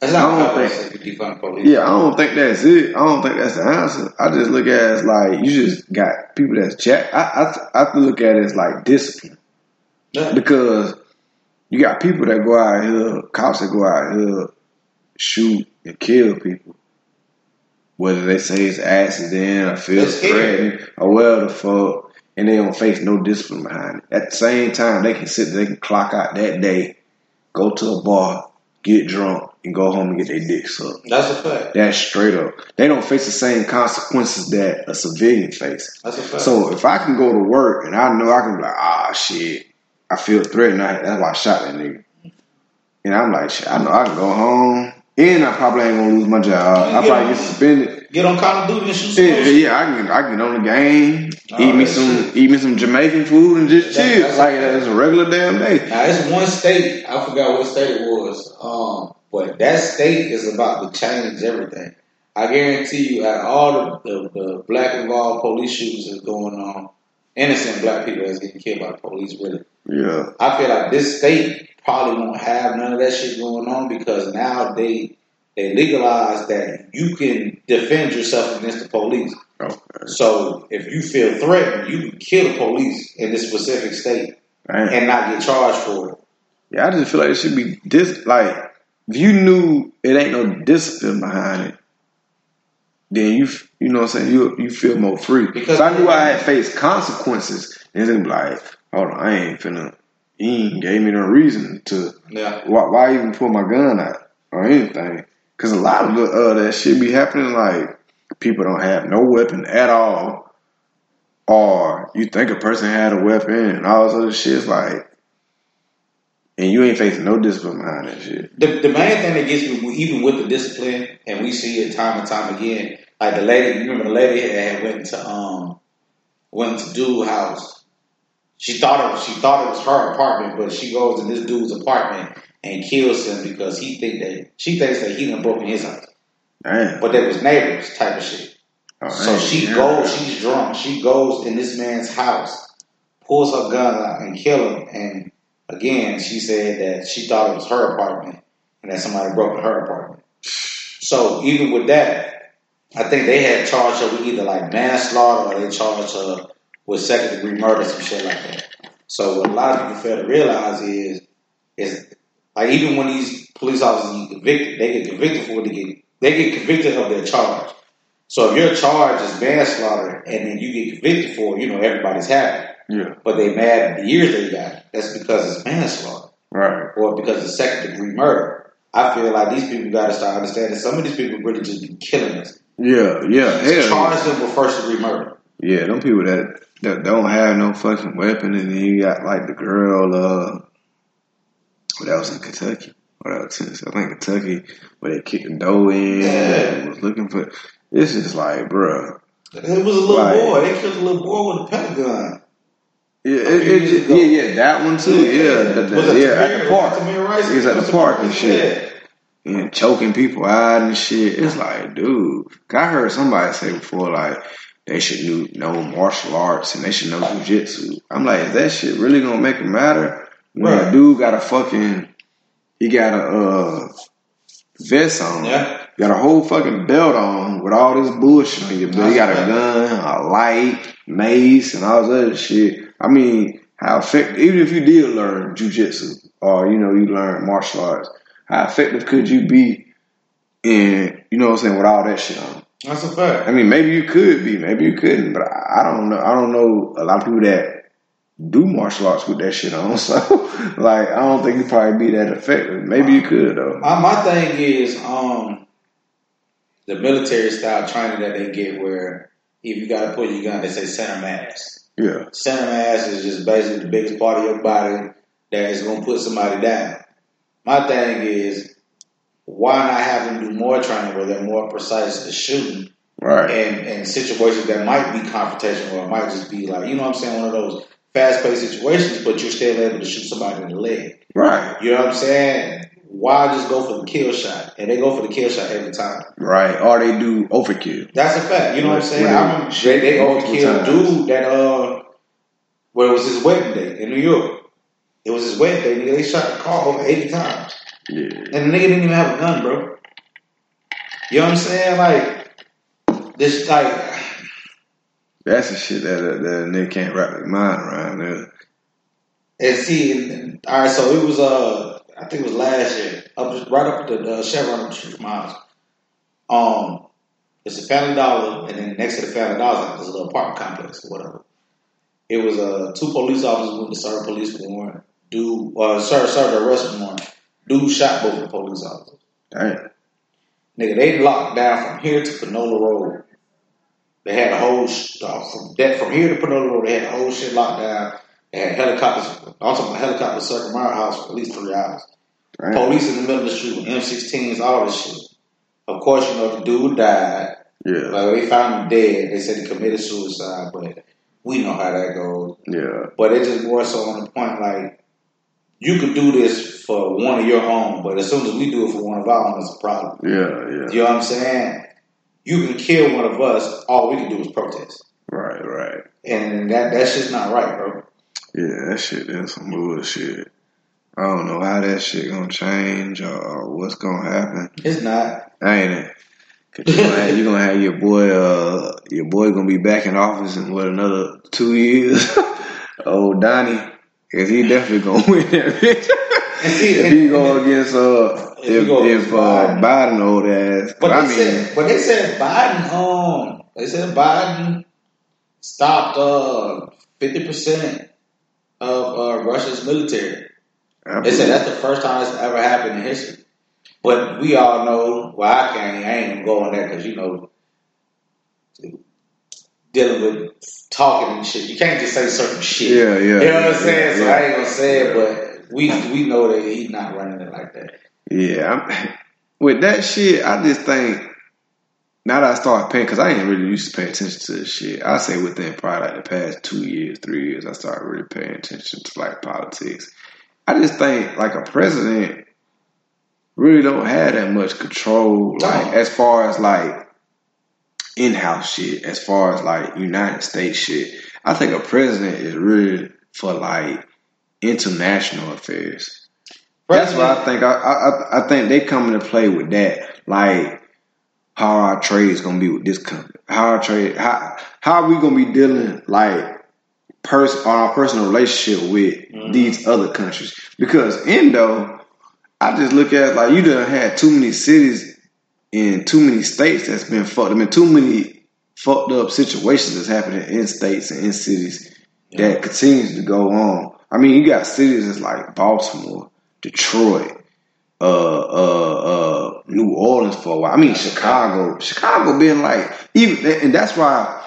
That's not I don't think-. Defund police. Yeah, I don't think that's it. I don't think that's the answer. I just look at it as like you just got people that's chat. I I, I have to look at it as like discipline Yeah. because you got people that go out here, cops that go out here, shoot and kill people. Whether they say it's accident or feel threatened or whatever the fuck, and they don't face no discipline behind it. At the same time, they can sit, they can clock out that day, go to a bar, get drunk, and go home and get their dick sucked. That's a fact. That's straight up. They don't face the same consequences that a civilian face. That's a fact. So if I can go to work and I know I can be like, ah, shit, I feel threatened. That's why I shot that nigga. And I'm like, shit, I know I can go home. And I probably ain't gonna lose my job. I probably get suspended. Get on Call of Duty and shoot some Yeah, yeah, I can I can get on the game, Oh, eat me some shit. eat me some Jamaican food and just That- chill. that's- like it's a regular damn day. Now it's one state. I forgot what state it was. Um, but that state is about to change everything. I guarantee you, out of all the, the, the black involved police shootings that's going on, innocent black people that's getting killed by the police, really. Yeah. I feel like this state probably won't have none of that shit going on because now they they legalize that you can defend yourself against the police. Okay. So if you feel threatened, you can kill the police in this specific state Damn. and not get charged for it. Yeah, I just feel like it should be dis like if you knew it ain't no discipline behind it, then you you know what I'm saying you you feel more free. Because- I knew I had faced consequences, and then be like, hold on, I ain't finna. He ain't gave me no reason to Yeah. why, why even pull my gun out or anything. Because a lot of the, uh, that shit be happening like people don't have no weapon at all, or you think a person had a weapon and all this other shit. Like, and you ain't facing no discipline behind that shit. The, the main thing that gets me, even with the discipline, and we see it time and time again, like the lady, you remember the lady that went to um went to dude house. She thought it was, she thought it was her apartment, but she goes in this dude's apartment and kills him because he think that she thinks that he done broken his house, Damn. but that was neighbors type of shit. Oh, So she goes, she's drunk. She goes in this man's house, pulls her gun out and kill him. And again, she said that she thought it was her apartment and that somebody broke in her apartment. So even with that, I think they had charged her with either like manslaughter or they charged her with second degree murder, some shit like that. So what a lot of people fail to realize is, is like even when these police officers get convicted, they get convicted for what they get. They get convicted of their charge. So if your charge is manslaughter and then you get convicted for it, you know everybody's happy. Yeah, But they mad at the years they got. That's because it's manslaughter right. or because it's second degree murder. I feel like these people got to start understanding some of these people really just be killing us. Yeah, yeah. Charge them with first degree murder. yeah. Them people that that don't have no fucking weapon, and then you got like the girl. uh Else in Kentucky? What else? Tennessee? I think Kentucky, where they kicked the door in. Yeah. and was looking for. It's just like, bruh. It was a little Right. boy. They killed a little boy with a pellet gun. Yeah, it, it, yeah, yeah, that one too. Yeah, the, the, Was it yeah, at the park. Rice? Was at the park and shit. and choking people out and shit. It's like, dude, I heard somebody say before, like, they should know, know martial arts and they should know jujitsu. I'm like, is that shit really gonna make it matter? When Right. a dude got a fucking, he got a uh, vest on, Yeah. got a whole fucking belt on with all this bullshit on your belt. He got a gun, a light, mace, and all this other shit. I mean, how effective, even if you did learn jujitsu or, you know, you learn martial arts, how effective could you be in, you know what I'm saying, with all that shit on? That's a fact. I mean, maybe you could be, maybe you couldn't, but I I don't know. I don't know a lot of people that do martial arts with that shit on. So, like, I don't think you'd probably be that effective. Maybe you could though. My, my thing is um the military style training that they get where if you gotta put your gun, they say center mass. Yeah, Center mass is just basically the biggest part of your body that is gonna put somebody down. My thing is why not have them do more training where they're more precise to shooting right. and, and situations that might be confrontational or might just be like, you know what I'm saying, one of those fast paced situations, but you're still able to shoot somebody in the leg. Right. You know what I'm saying? Why just go for the kill shot? And they go for the kill shot every time. Right. Or they do overkill. That's a fact. You know what I'm saying? I they they, they multiple overkilled times. dude that uh where it was his wedding day in New York. It was his wedding day, nigga. They shot the car over 80 times. Yeah. And the nigga didn't even have a gun, bro. You know what I'm saying? Like this like That's the shit that that, that a nigga can't wrap his mind around. Yeah. And see, all right, so it was uh, I think it was last year, up just right up the uh, Chevron the street from my house. Um, it's a Family Dollar, and then next to the Family Dollar, like a little apartment complex or whatever. It was uh, two police officers went to serve a police warrant. Dude, uh, serve serve arrest warrant. Dude shot both the police officers. Damn. Nigga, they locked down from here to Panola Road. They had a whole uh, from that from here to Road. They had the whole shit locked down. They had helicopters. Also, my helicopter circled my house for at least three hours. Damn. Police in the middle of the street with M16s, all this shit. Of course, you know the dude died. Yeah. Like they found him dead. They said he committed suicide, but we know how that goes. Yeah. But it just more so on the point like you could do this for one of your own, but as soon as we do it for one of our own, it's a problem. Yeah. Yeah. You know what I'm saying? You can kill one of us. All we can do is protest, Right, right. and that that's just not right, bro. Yeah, that shit is some bullshit. I don't know how that shit gonna change or what's gonna happen. It's not. Ain't it? Cause you gonna have, you gonna have your boy, uh, your boy gonna be back in office in what another two years. oh, Donnie, cause he definitely gonna win that bitch. And see, and- he go against uh, If if if uh, Biden. Old ass, But I they mean, said, but they said Biden, um, they said Biden stopped uh fifty percent of uh, Russia's military. I They said that's the first time it's ever happened in history. But we all know. Well, I can't. I ain't gonna go on that because you know, dealing with talking and shit. You can't just say certain shit. yeah, yeah, You know what I'm yeah, saying? So yeah. I ain't gonna say it, but we we know that he's not running it like that. Yeah, with that shit, I just think now that I started paying, because I ain't really used to pay attention to this shit. I say within probably like the past two years, three years, I started really paying attention to like politics. I just think like a president really don't have that much control, like as far as like in-house shit, as far as like United States shit. I think a president is really for like international affairs. That's what I think. I, I I think they come into play with that. Like how our trade is gonna be with this company. How our trade how how are we gonna be dealing like pers- on our personal relationship with Mhm. these other countries? Because Indo, I just look at it like you done had too many cities in too many states that's been fucked. I mean, too many fucked up situations that's happening in states and in cities that continues to go on. I mean, you got cities that's like Baltimore, Detroit, uh, uh, uh, New Orleans for a while. I mean, Chicago. Chicago been like even, and that's why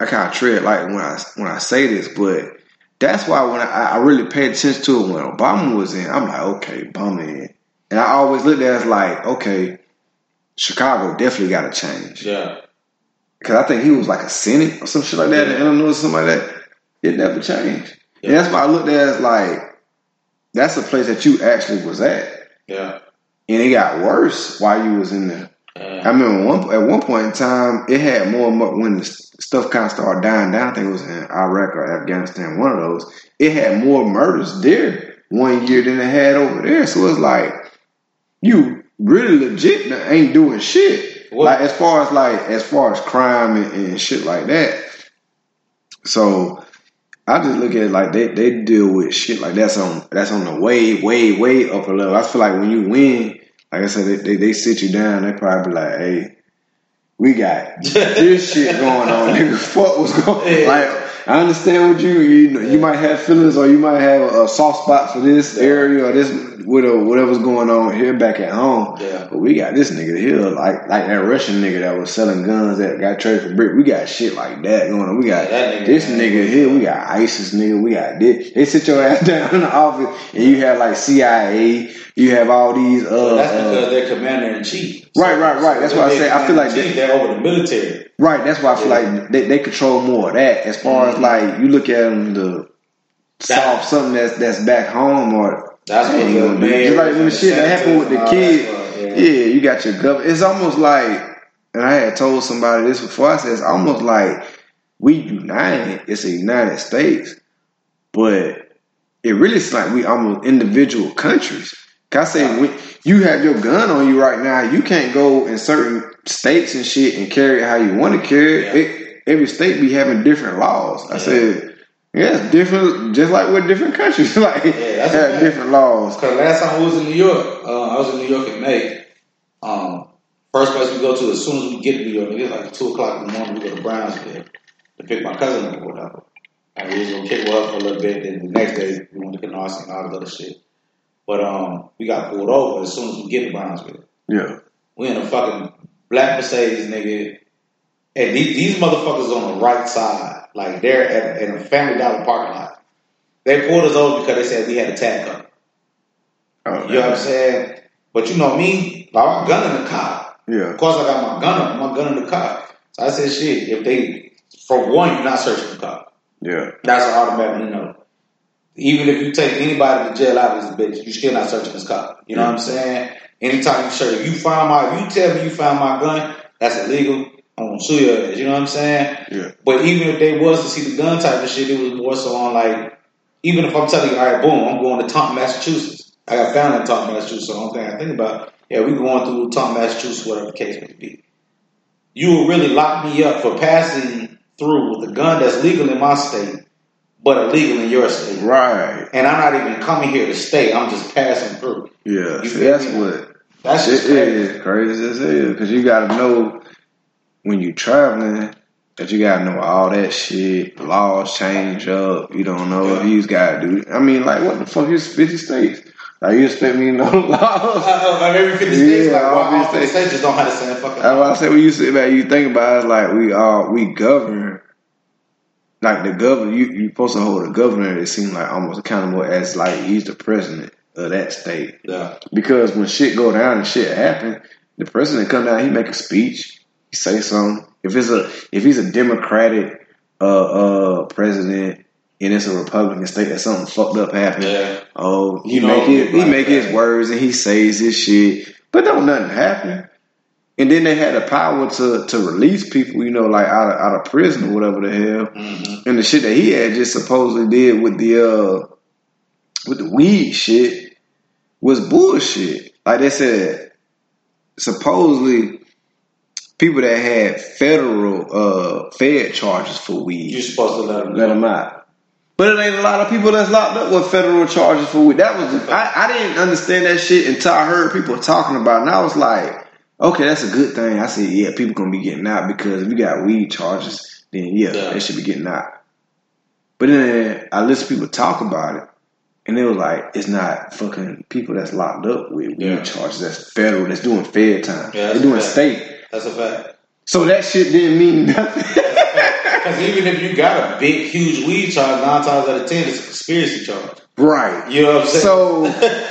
I kind of tread like when I when I say this, but that's why when I, I really paid attention to it when Obama was in, I'm like, okay, Obama in, and I always looked at it as like, okay, Chicago definitely got to change. Yeah. Cause I think he was like a Senate or some shit like that in Illinois or something like that. It never changed. And that's why I looked at it as like, that's the place that you actually was at. Yeah. And it got worse while you was in there. I remember one at one point in time, it had more and more when the stuff kind of started dying down. I think it was in Iraq or Afghanistan, one of those. It had more murders there one year than it had over there. So it's like you really legit ain't doing shit. What- Like as far as like as far as crime and, and shit like that. So I just look at it like they, they deal with shit like that's on that's on the way way way upper level. I feel like when you win, like I said, they, they, they sit you down. They probably like, "Hey, we got this shit going on, nigga. Fuck what's going Yeah. Like I understand what you you know, you might have feelings or you might have a soft spot for this area or this whatever whatever's going on here back at home. Yeah. But we got this nigga here, like like that Russian nigga that was selling guns that got traded for brick. We got shit like that going on. We got Yeah, nigga, this nigga here. We got ISIS nigga. We got this. They sit your ass down in the office and you have like CIA. You have all these. Uh, So that's uh, because they're commander in chief. Right, right, right. That's why I say I feel like they, they- they're over the military. Right, that's why I feel like they, they control more of that. As far as like you look at them to solve something that's that's back home or That's what the gonna do Just like when the the shit that happened with the senators and kid. that stuff, Yeah, you got your government. It's almost like, and I had told somebody this before. I said it's almost like we united. It's a United States, but it really is like we almost individual countries. 'Cause I say when you have your gun on you right now, you can't go in certain states and shit and carry it how you want to carry it. Yeah. it. Every state be having different laws. I Yeah. said, yeah, it's different, just like with different countries, like that's have okay. different laws. Because last time I was in New York, uh, I was in New York in May. Um, first place we go to as soon as we get to New York, it's like two o'clock in the morning. We go to Brownsville to pick my cousin up or whatever. And we was gonna kick her up for a little bit. Then the next day we went to Canarsie and all this other shit. But um, we got pulled over as soon as we get to Brownsville. Yeah, We in a fucking black Mercedes, nigga. And these, these motherfuckers on the right side, like they're at, in a Family Dollar parking lot. They pulled us over because they said we had a tag gun. oh, You know what I'm saying? But you know me, like, I'm gun in the car. yeah, Of course, I got my gun up, my gun in the car. So I said, shit, if they, for one, you're not searching the car. yeah. That's an automatic no. Even if you take anybody to jail out of this bitch, you're still not searching his car. You know what I'm mm. saying? Anytime you search, if you find my, if you tell me you found my gun, that's illegal. I'm gonna sue your ass. You know what I'm saying? Yeah. But even if they was to see the gun type of shit, it was more so on like, even if I'm telling you, all right, boom, I'm going to Taunton, Massachusetts. I got family in Taunton, Massachusetts. So the only thing I think about, yeah, we going through Taunton, Massachusetts, whatever the case may be. You will really lock me up for passing through with a gun that's legal in my state, but illegal in your state. Right. And I'm not even coming here to stay. I'm just passing through. Yeah. See, that's me? what That's it just crazy. is crazy as hell because you got to know when you're traveling that you got to know all that shit. Laws change up. You don't know if Yeah. you got to do. I mean, like what the fuck is fifty states? Like you expect me to know laws? Uh, uh, every 50 states, Yeah, like, all all 50 50 states just don't have the same fucking. That's why I say when you sit back, you think about it, it's like we all we govern. Like the governor, you you supposed to hold a governor. It seems like almost accountable as like he's the president of that state. Yeah. Because when shit go down and shit happen, the president come down, he make a speech, he say something. If it's a if he's a Democratic uh uh president and it's a Republican state that something fucked up happened, Yeah. oh he You know, make it he like make his words and he says his shit, but don't nothing happen. And then they had the power to to release people, you know, like out of out of prison or whatever the hell. Mm-hmm. And the shit that he had just supposedly did with the uh with the weed shit was bullshit. Like they said, supposedly people that had federal uh fed charges for weed You're supposed to let them let them out. But it ain't a lot of people that's locked up with federal charges for weed. That was I, I didn't understand that shit until I heard people talking about it. And I was like, okay, that's a good thing. I said, yeah, people gonna be getting out because if you got weed charges, then yeah, Yeah. they should be getting out. But then I listened to people talk about it, and they was like, it's not fucking people that's locked up with weed Yeah. charges. That's federal. That's doing fed time. Yeah, They're doing fact. state. That's a fact. So that shit didn't mean nothing. Because even if you got a big, huge weed charge, nine times out of ten, it's a conspiracy charge. right. You know what I'm saying? So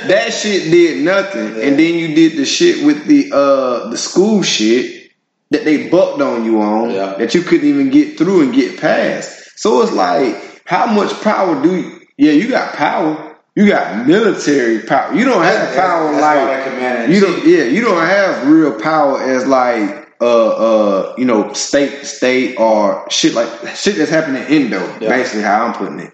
that shit did nothing, Yeah. and then you did the shit with the uh the school shit that they bucked on you on Yeah. that you couldn't even get through and get past. So it's like, how much power do you? Yeah, you got power. You got military power. You don't have That's- power like you don't. Yeah, you don't have real power as like uh uh you know state state or shit like shit that's happening in though. Yeah. Basically, how I'm putting it.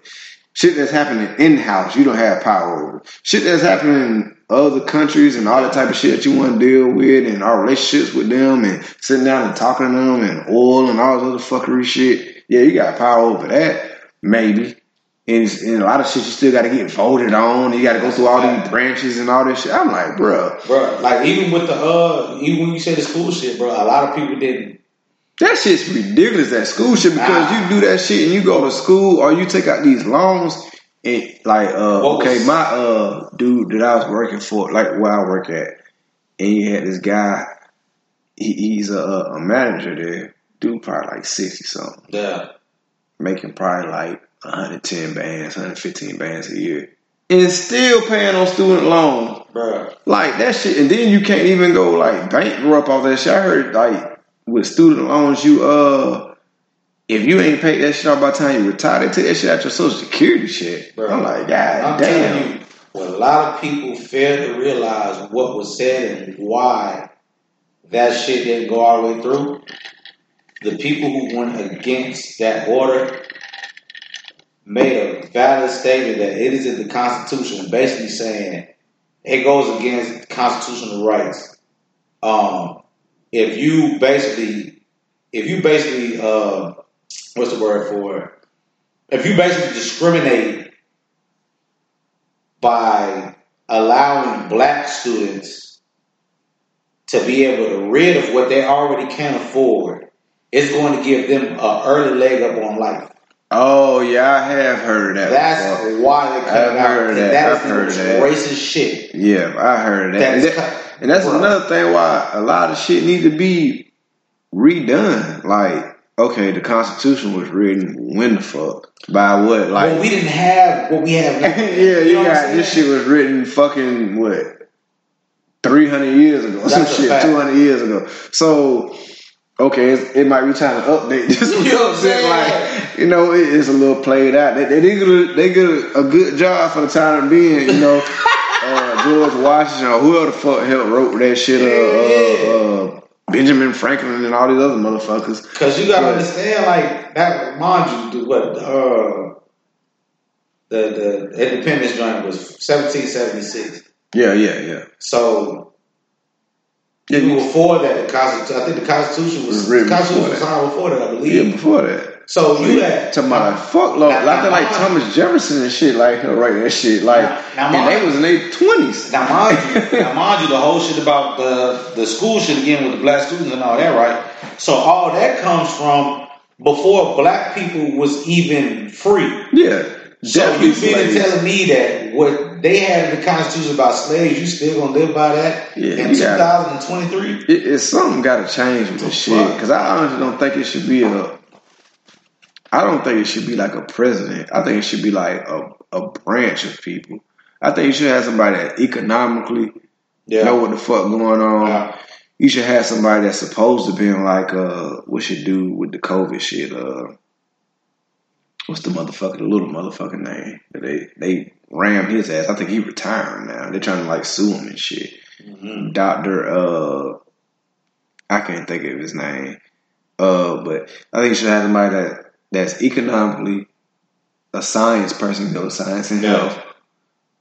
Shit that's happening in house, you don't have power over. Shit that's happening in other countries and all that type of shit that you want to deal with and our relationships with them and sitting down and talking to them and oil and all this other fuckery shit. Yeah, you got power over that, maybe. And, and a lot of shit you still got to get voted on. You got to go through all these branches and all this shit. I'm like, bro, bro, like even with the uh, even when you say the school shit, bro, a lot of people didn't. That shit's ridiculous. That school shit because Nah. you do that shit and you go to school or you take out these loans and like uh okay was- my uh dude that I was working for like where I work at and you had this guy he, he's a, a manager there dude probably like sixty something Yeah, making probably like 110 bands 115 bands a year and still paying on student loans bro. like that shit, and then you can't even go like bankrupt off that shit. I heard like with student loans, you uh, if you ain't paid that shit off by the time you retire, they take that shit out your social security shit. Bro, I'm like, God I'm damn. you, what a lot of people fail to realize what was said and why that shit didn't go all the way through. The people who went against that order made a valid statement that it is in the Constitution, basically saying it goes against constitutional rights. Um, if you basically, if you basically, uh, what's the word for it? If you basically discriminate by allowing black students to be able to rid of what they already can't afford, it's going to give them an early leg up on life. Oh yeah, I have heard of that. That's before. why they cut I've it out. heard and that. that I've heard that. racist shit. Yeah, I heard that. And, That's that- and that's another thing why a lot of shit need to be redone. Like, okay, the Constitution was written when the fuck by what? Like, well, we didn't have what we have now. yeah, you, know got this shit was written fucking what three hundred years ago, some That's a shit two hundred years ago. So okay, it's, it might be time to update this. You know what I'm saying? Like you know, it, it's a little played out. They, they did a, they did a good job for the time being. You know, uh, George Washington or whoever the fuck helped wrote that shit. Uh, uh, uh, Benjamin Franklin and all these other motherfuckers. Because you gotta understand, like that. Mind you, what uh, the the Independence joint was 1776. Yeah, yeah, yeah. So Yeah, you- before that, the Constitution. I think the Constitution was written the Constitution before was signed before that, I believe. yeah, before that. So you had about like fuck law, like that, like Thomas Jefferson and shit, like writing that shit, like, Now- now and they was in their twenties. Now mind you, now mind you, the whole shit about the the school shit again with the black students and all that, right? So all that comes from before black people was even free. Yeah, So you mean to slaves. telling me that what they had the Constitution about slaves, you still gonna live by that Yeah, in 2023? It, it's something got to change with this shit because I honestly don't think it should be a. I don't think it should be like a president. I think it should be like a, a branch of people. I think you should have somebody that economically Yeah. know what the fuck going on. Yeah. You should have somebody that's supposed to be in like uh what should do with the COVID shit. Uh, what's the motherfucker, the little motherfucking name they they ram his ass. I think he retiring now. They're trying to like sue him and shit. Mhm. Doctor, uh, I can't think of his name. Uh, but I think you should have somebody that that's economically a science person, you know, science and Yeah. health.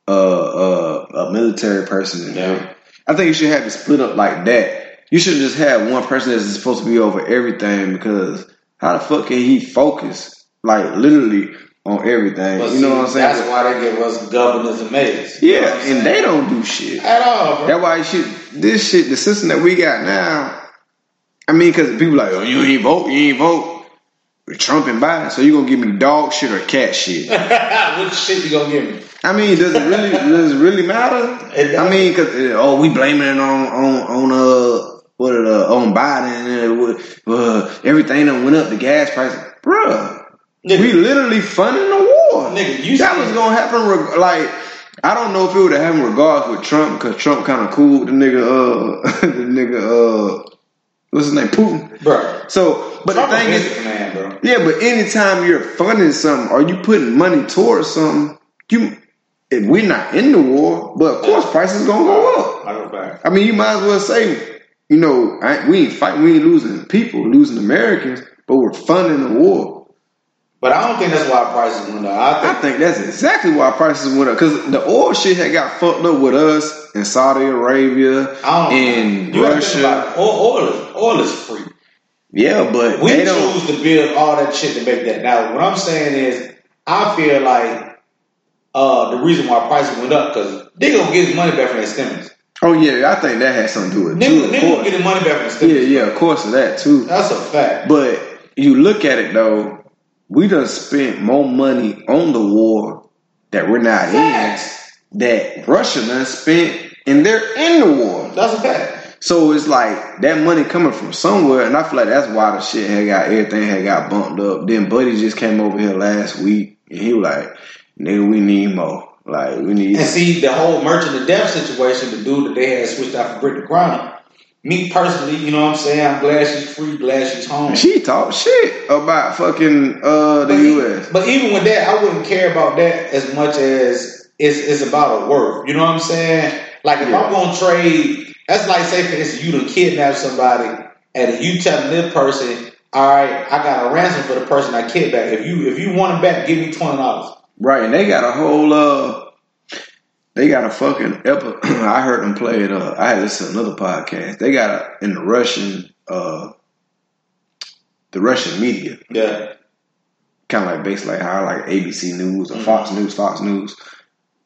Uh, uh, a military person. Yeah. I think you should have it split up like that. You should just have one person that's supposed to be over everything because how the fuck can he focus like literally on everything? But you know see, what I'm saying? That's why they give us governors and mayors. Yeah, and they don't do shit. at all, bro. That's why should, this shit, the system that we got now. I mean, because people like, oh, you ain't vote, you ain't vote. Trump and Biden, so you gonna give me dog shit or cat shit? what shit you gonna give me? I mean, does it really does it really matter? It I mean, because oh, we blaming it on on on uh what uh, on Biden and uh, uh, everything that went up, the gas price, bruh. Nigga. We literally funding the war. Nigga, you that was gonna happen. Reg- like I don't know if it would have happened regardless with Trump because Trump kind of cool. The nigga, uh, the nigga, uh, what's his name, Putin. Bro. So, but Trump the thing is, businessman, bro. yeah, but anytime you're funding something or you putting money towards something, you if we're not in the war, but of course prices gonna go up. I go back. I mean, you might as well say, you know, I, we ain't fighting, we ain't losing people, losing Americans, but we're funding the war. But I don't think that's why prices went up. I I think think that's exactly why prices went up because the oil shit had got fucked up with us in Saudi Arabia, in think Russia. Oil, oil, is, oil is free. Yeah, but We they don't. choose to build all that shit to make that. Now, what I'm saying is, I feel like uh, the reason why prices went up because they gonna get money back from their stimulus. Oh yeah, I think that has something to do with it too. Nigga gonna get his money back from their Yeah, yeah, of course of that too. That's a fact. But you look at it though, we done spent more money on the war that we're not in that Russia done spent and they're in the war. That's a fact. So it's like that money coming from somewhere, and I feel like that's why the shit had got everything had got bumped up. Then Buddy just came over here last week and he was like, "Nigga, we need more. Like we need." And see, the whole merchant of death situation, the dude that they had switched out for Brittney Griner. Me personally, you know what I'm saying? I'm glad she's free, glad she's home. She talked shit about fucking uh the But, U.S. but even with that, I wouldn't care about that as much as it's, it's about a worth. You know what I'm saying? Like if Yeah. I'm gonna trade, that's like say for instance, you done kidnap somebody, and you telling this person, "All right, I got a ransom for the person I kidnapped. If you if you want him back, give me twenty dollars." Right, and they got a whole uh they got a fucking epi- I heard them play it uh I had to another podcast. They got a in the Russian uh the Russian media, Yeah, kind of like based like how like ABC News or Fox News, Fox News,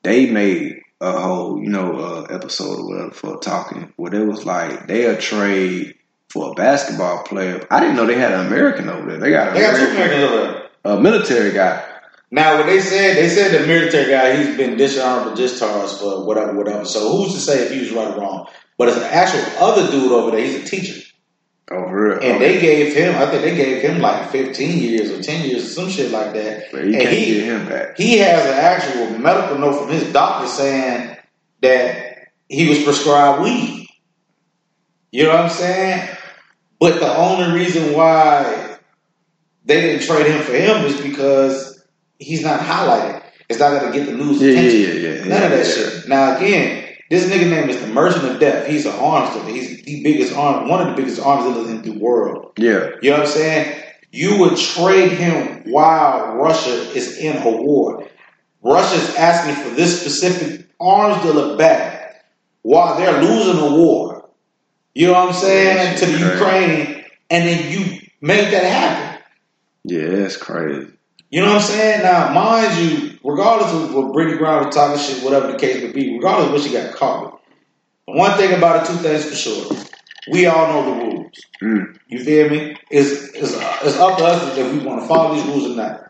they made a whole, you know, uh episode or whatever for talking where they was like they'll trade for a basketball player. I didn't know they had an American over there. They got an they got two Americans over there. a military guy. Now, what they said, they said the military guy, he's been dishonorable discharged for whatever, whatever. So who's to say if he was right or wrong? But it's an actual other dude over there. He's a teacher, Oh, real. and they gave him, I think they gave him like fifteen years or ten years or some shit like that. But you and can't he, get him back. he has an actual medical note from his doctor saying that he was prescribed weed. You know what I'm saying? But the only reason why they didn't trade him for him is because he's not highlighted. It's not gonna get the news Yeah, yeah, attention. yeah, yeah. None of that yeah. shit. Now again, this nigga name is the Merchant of Death. He's an arms dealer. He's the biggest arm, one of the biggest arms dealers in the world. Yeah, You know what I'm saying? You would trade him while Russia is in a war. Russia's asking for this specific arms dealer back while they're losing a war. You know what I'm saying? To the. Ukraine, and then you make that happen. yeah, that's crazy. You know what I'm saying? Now, mind you, regardless of what Brittney Griner was talking shit, whatever the case may be, regardless of what she got caught with, one thing about it, two things for sure. We all know the rules. Mm. You feel me? It's, it's, it's up to us if we want to follow these rules or not.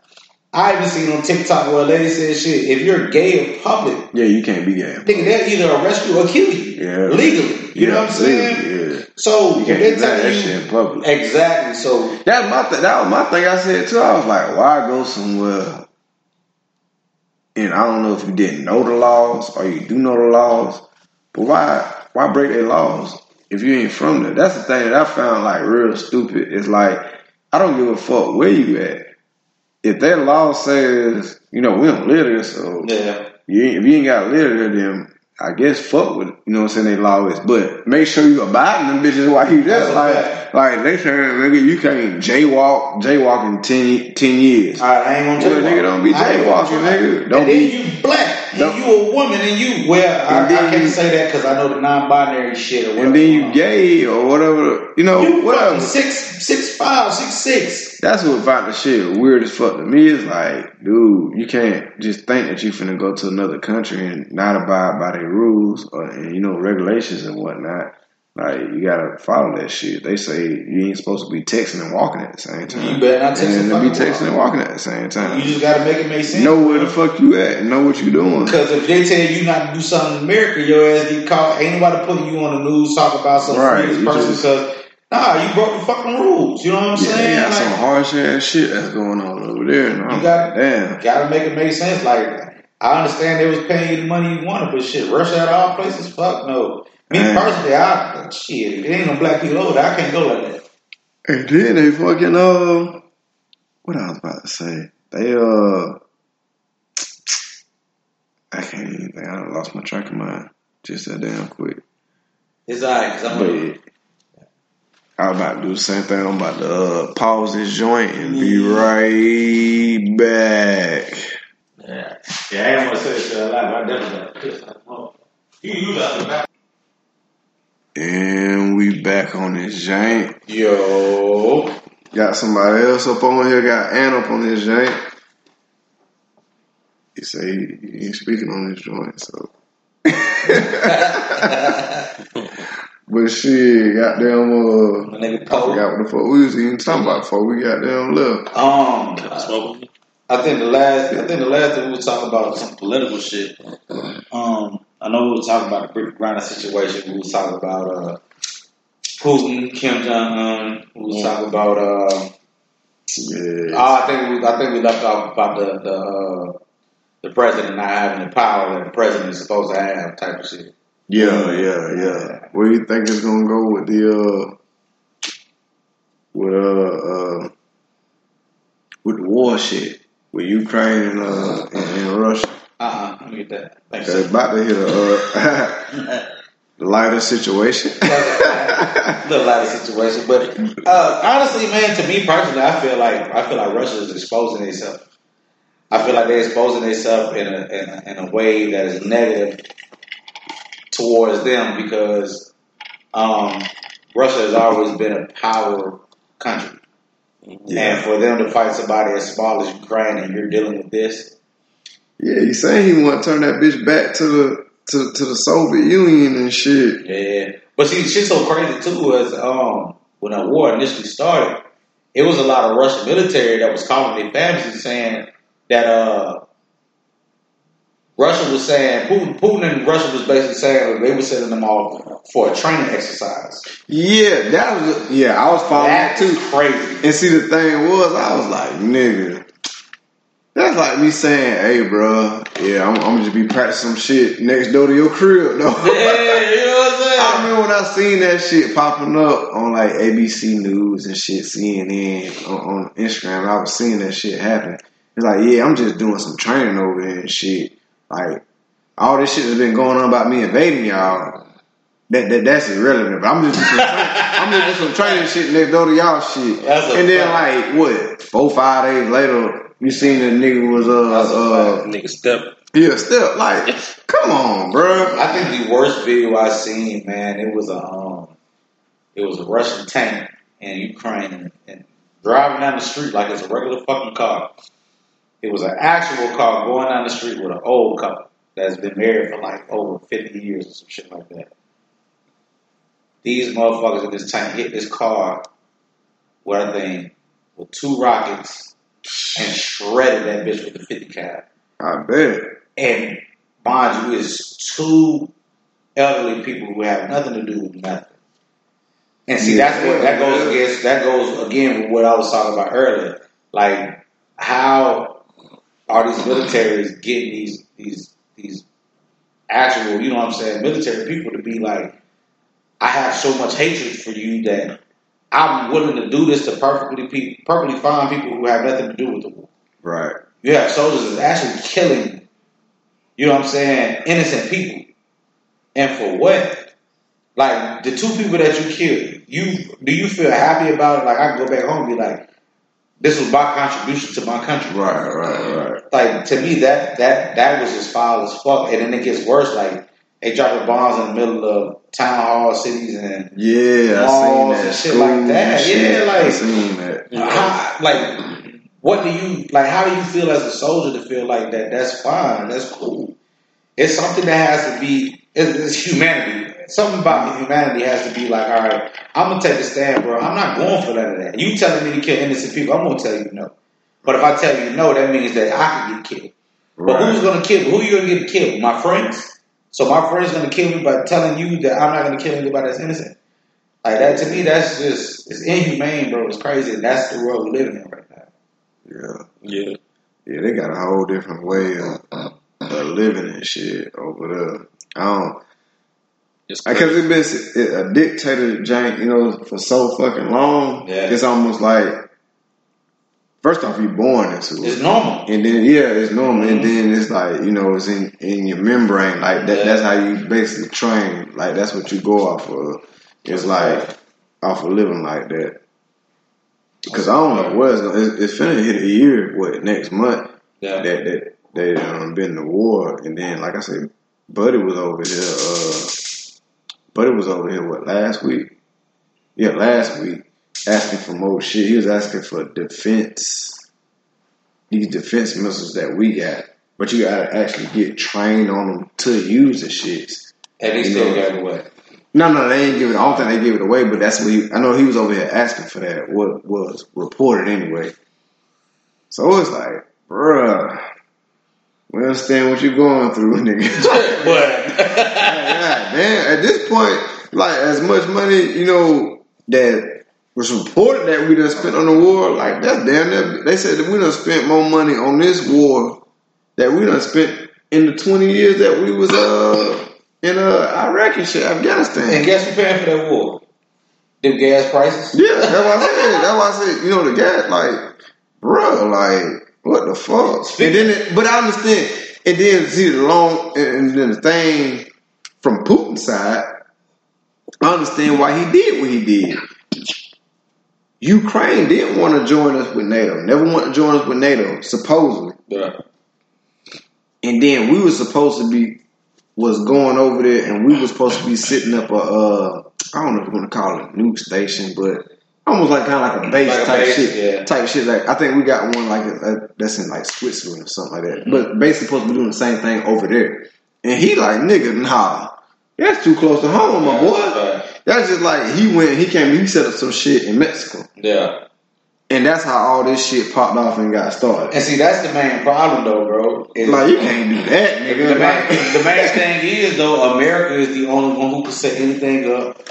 I even seen on TikTok where a lady said, shit, if you're gay in public, Yeah, you can't be gay. nigga, they'll either arrest you or kill you. Yeah. Legally. You know what I'm saying? Yeah, So, you can't do that, that shit in public. Exactly. So, That's my th- that was my thing. I said too. I was like, why go somewhere? And I don't know if you didn't know the laws or you do know the laws, but why why break their laws if you ain't from there? That's the thing that I found like real stupid. It's like I don't give a fuck where you at. If that law says you know we don't live there, so yeah. you ain't, if you ain't got to live there, then I guess fuck with it. you know what I'm saying. They law is, but make sure you abiding them bitches while you there. Like like they saying nigga, you can't jaywalk jaywalk in 10, 10 years. All right, I ain't gonna Well, tell you. nigga, don't be I jaywalking, nigga. Don't and then be- you black, and don't- you a woman, and you well, I, then I can't you- say that because I know the non-binary shit or whatever. and then you gay or whatever, you know, You whatever. six, six five, six six. That's what about the shit weird as fuck to me. Is like, dude, you can't just think that you finna go to another country and not abide by their rules or and you know regulations and whatnot. Like you gotta follow that shit. They say you ain't supposed to be texting and walking at the same time. You better not text and be texting and walking at the same time. You just gotta make it make sense. know where the fuck you at and know what you doing. Because if they tell you not to do something in America, your ass get caught. Ain't nobody putting you on the news talking about some Right, person because nah, you broke the fucking rules. You know what I'm Yeah, saying? got Like, some harsh ass shit that's going on over there. And I'm You got- like, damn. gotta make it make sense. Like I understand they was paying you the money you wanted, but shit, Russia at all places, fuck no. Me Man. personally, I shit, if it ain't no black people over there, I can't go like that. And then they fucking uh, what I was about to say, they uh, I can't even think. I lost my track of mind just that damn quick. It's alright, cause I'm But I was about to do the same thing. I'm about to uh, pause this joint and be right back. Yeah, yeah, I didn't want to say this shit out loud, but I definitely got pissed off. You use the back. And we back on this joint. Yo, Got somebody else up on here. Got Ann up on this joint. He say he, he ain't speaking on this joint, so. but shit, goddamn, uh, my nigga I forgot what the fuck we was even talking about before we got down left. Um, Smoke. I think the last, I think the last thing we were talking about was some political shit. Um, I know we were talking about the Brittney Griner situation. We was talking about uh, Putin, Kim Jong Un. We was talking about. Uh, Yeah. oh, I think we, I think we left off about the the uh, the president not having the power that the president is supposed to have, type of shit. Yeah, yeah, yeah. Where you think it's gonna go with the uh with uh uh with the war shit with Ukraine and uh and, and Russia? Uh, uh let me get that. Thanks. It's about to hit a uh, lighter situation. little lighter situation. But uh, honestly, man, to me personally, I feel like I feel like Russia is exposing itself. I feel like they're exposing themselves in a, in a in a way that is negative towards them because um, Russia has always been a power country, and for them to fight somebody as small as Ukraine, and you're dealing with this, yeah, he's saying he want to turn that bitch back to the to, to the Soviet Union and shit. Yeah, but see, shit's so crazy too. Was um when the war initially started, it was a lot of Russian military that was calling their families and saying that uh Russia was saying Putin, Putin and Russia was basically saying they were sending them off for a training exercise. Yeah, that was yeah. I was following that That's too. crazy. And see, the thing was, I was like, nigga, that's like me saying, hey, bro, yeah, I'm, I'm gonna just be practicing some shit next door to your crib, though. Yeah, you know what I'm saying? I remember when I seen that shit popping up on like ABC News and shit, CNN on, on Instagram. I was seeing that shit happen, It's like, yeah, I'm just doing some training over there and shit. Like all this shit that's been going on about me invading y'all. That, that that's irrelevant. But I'm just doing some, I'm just some training shit next door to y'all shit. And then fact. like what four five days later, you seen the nigga was uh uh Nigga step. yeah still like come on, bro. I think the worst video I seen, man, it was a um, it was a Russian tank in Ukraine and, and driving down the street like it's a regular fucking car. It was an actual car going down the street with an old couple that's been married for like over fifty years or some shit like that. These motherfuckers in this tank hit this car with a thing with two rockets and shredded that bitch with the fifty cal. I bet. And mind you, it's two elderly people who have nothing to do with nothing. And see, that's what that goes against. That goes again with what I was talking about earlier. Like, how are these militaries getting these these these actual, you know what I'm saying, military people to be like, I have so much hatred for you that I'm willing to do this to perfectly pe- perfectly fine people who have nothing to do with the war. Right. You have soldiers that's actually killing, you know what I'm saying, innocent people. And for what? Like the two people that you killed, you do you feel happy about it? Like I can go back home and be like, this was my contribution to my country. Right. Right. Right. Like to me that that that was just foul as fuck. And then it gets worse, like they dropping bombs in the middle of town hall cities and Yeah, I seen Malls and shit like that. And Yeah, like- I seen that. how, like what do you like how do you feel as a soldier to feel like that that's fine that's cool it's something that has to be it's, it's humanity something about humanity has to be like all right i'm gonna take a stand bro. I'm not going for none of that. You telling me to kill innocent people i'm gonna tell you no. But if i tell you no that means that i can get killed. But who's gonna kill me? Who you gonna get killed my friends? So my friends gonna kill me by telling you that i'm not gonna kill anybody that's innocent? Like that to me that's just it's inhumane bro. It's crazy. And that's the world we're living in right now. Yeah. Yeah. Yeah, they got a whole different way of, of living and shit over there. I don't. Because it's been a dictator jank, you know, for so fucking long. Yeah. It's almost like, first off, you're born into it. It's normal. And then, yeah, it's normal. And Mhm. then it's like, you know, it's in, in your membrane. Like, that, Yeah. that's how you basically train. Like, that's what you go off of. It's like, off of living like that. Because I don't know what it's going to, it's finna hit a year, what, next month Yeah. that that they um been in the war, and then like I said, Buddy was over here. Uh, Buddy was over here what last week? Yeah, last week asking for more shit. He was asking for defense, these defense missiles that we got, but you gotta actually get trained on them to use the shits. And he still got it away. No, no, they ain't give it. I don't think they gave it away, but that's what he. I know he was over here asking for that. What was reported anyway. So it's like, bruh, we understand what you're going through, nigga. But damn, at this point, like as much money, you know, that was reported that we done spent on the war, like that's damn near they said that we done spent more money on this war that we done spent in the twenty years that we was uh in uh Iraq and shit, Afghanistan. and guess who paying for that war? Them gas prices. Yeah, that's what I said. That's why I said, you know, the gas, like, bro, like, what the fuck? And then, it, but I understand. And then see the long, and then the thing from Putin's side, I understand why he did what he did. Ukraine didn't want to join us with NATO. Never want to join us with NATO, supposedly. Yeah. And then we were supposed to be was going over there, and we were supposed to be sitting up a uh, I don't know if you want to call it a news station, but almost like kind of like a base Like a type base, shit, yeah. type shit. Like I think we got one like uh that's in like Switzerland or something like that. Mm-hmm. But basically supposed to be doing the same thing over there. And he like nigga, nah, that's too close to home, my boy. Yeah. That's just like he went, he came, he set up some shit in Mexico, Yeah. and that's how all this shit popped off and got started. And see, that's the main problem, though, bro. is- Like you can't do that, nigga. Like- main, the main thing is, though, America is the only one who can set anything up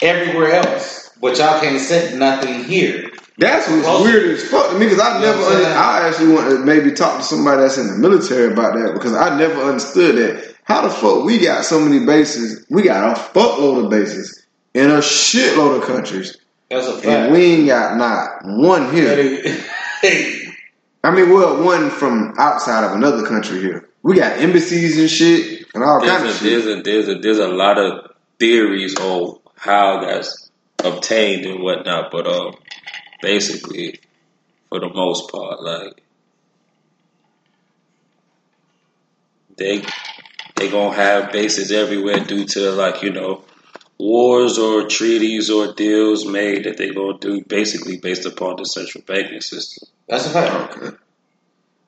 everywhere else. But y'all can't set nothing here. That's what's Well, weird as fuck to me because I You know never, I'm under. I actually want to maybe talk to somebody that's in the military about that because I never understood that. How the fuck we got so many bases? We got a fuckload of bases in a shitload of countries, That's a fact. and we ain't got not one here. Hey, I mean, well, one from outside of another country here. We got embassies and shit and all kinds of shit. there's a there's a there's a lot of theories on how that's obtained and whatnot, but um, basically, for the most part, like they they gonna have bases everywhere due to like you know wars or treaties or deals made that they gonna do basically based upon the central banking system. That's a fact. Okay.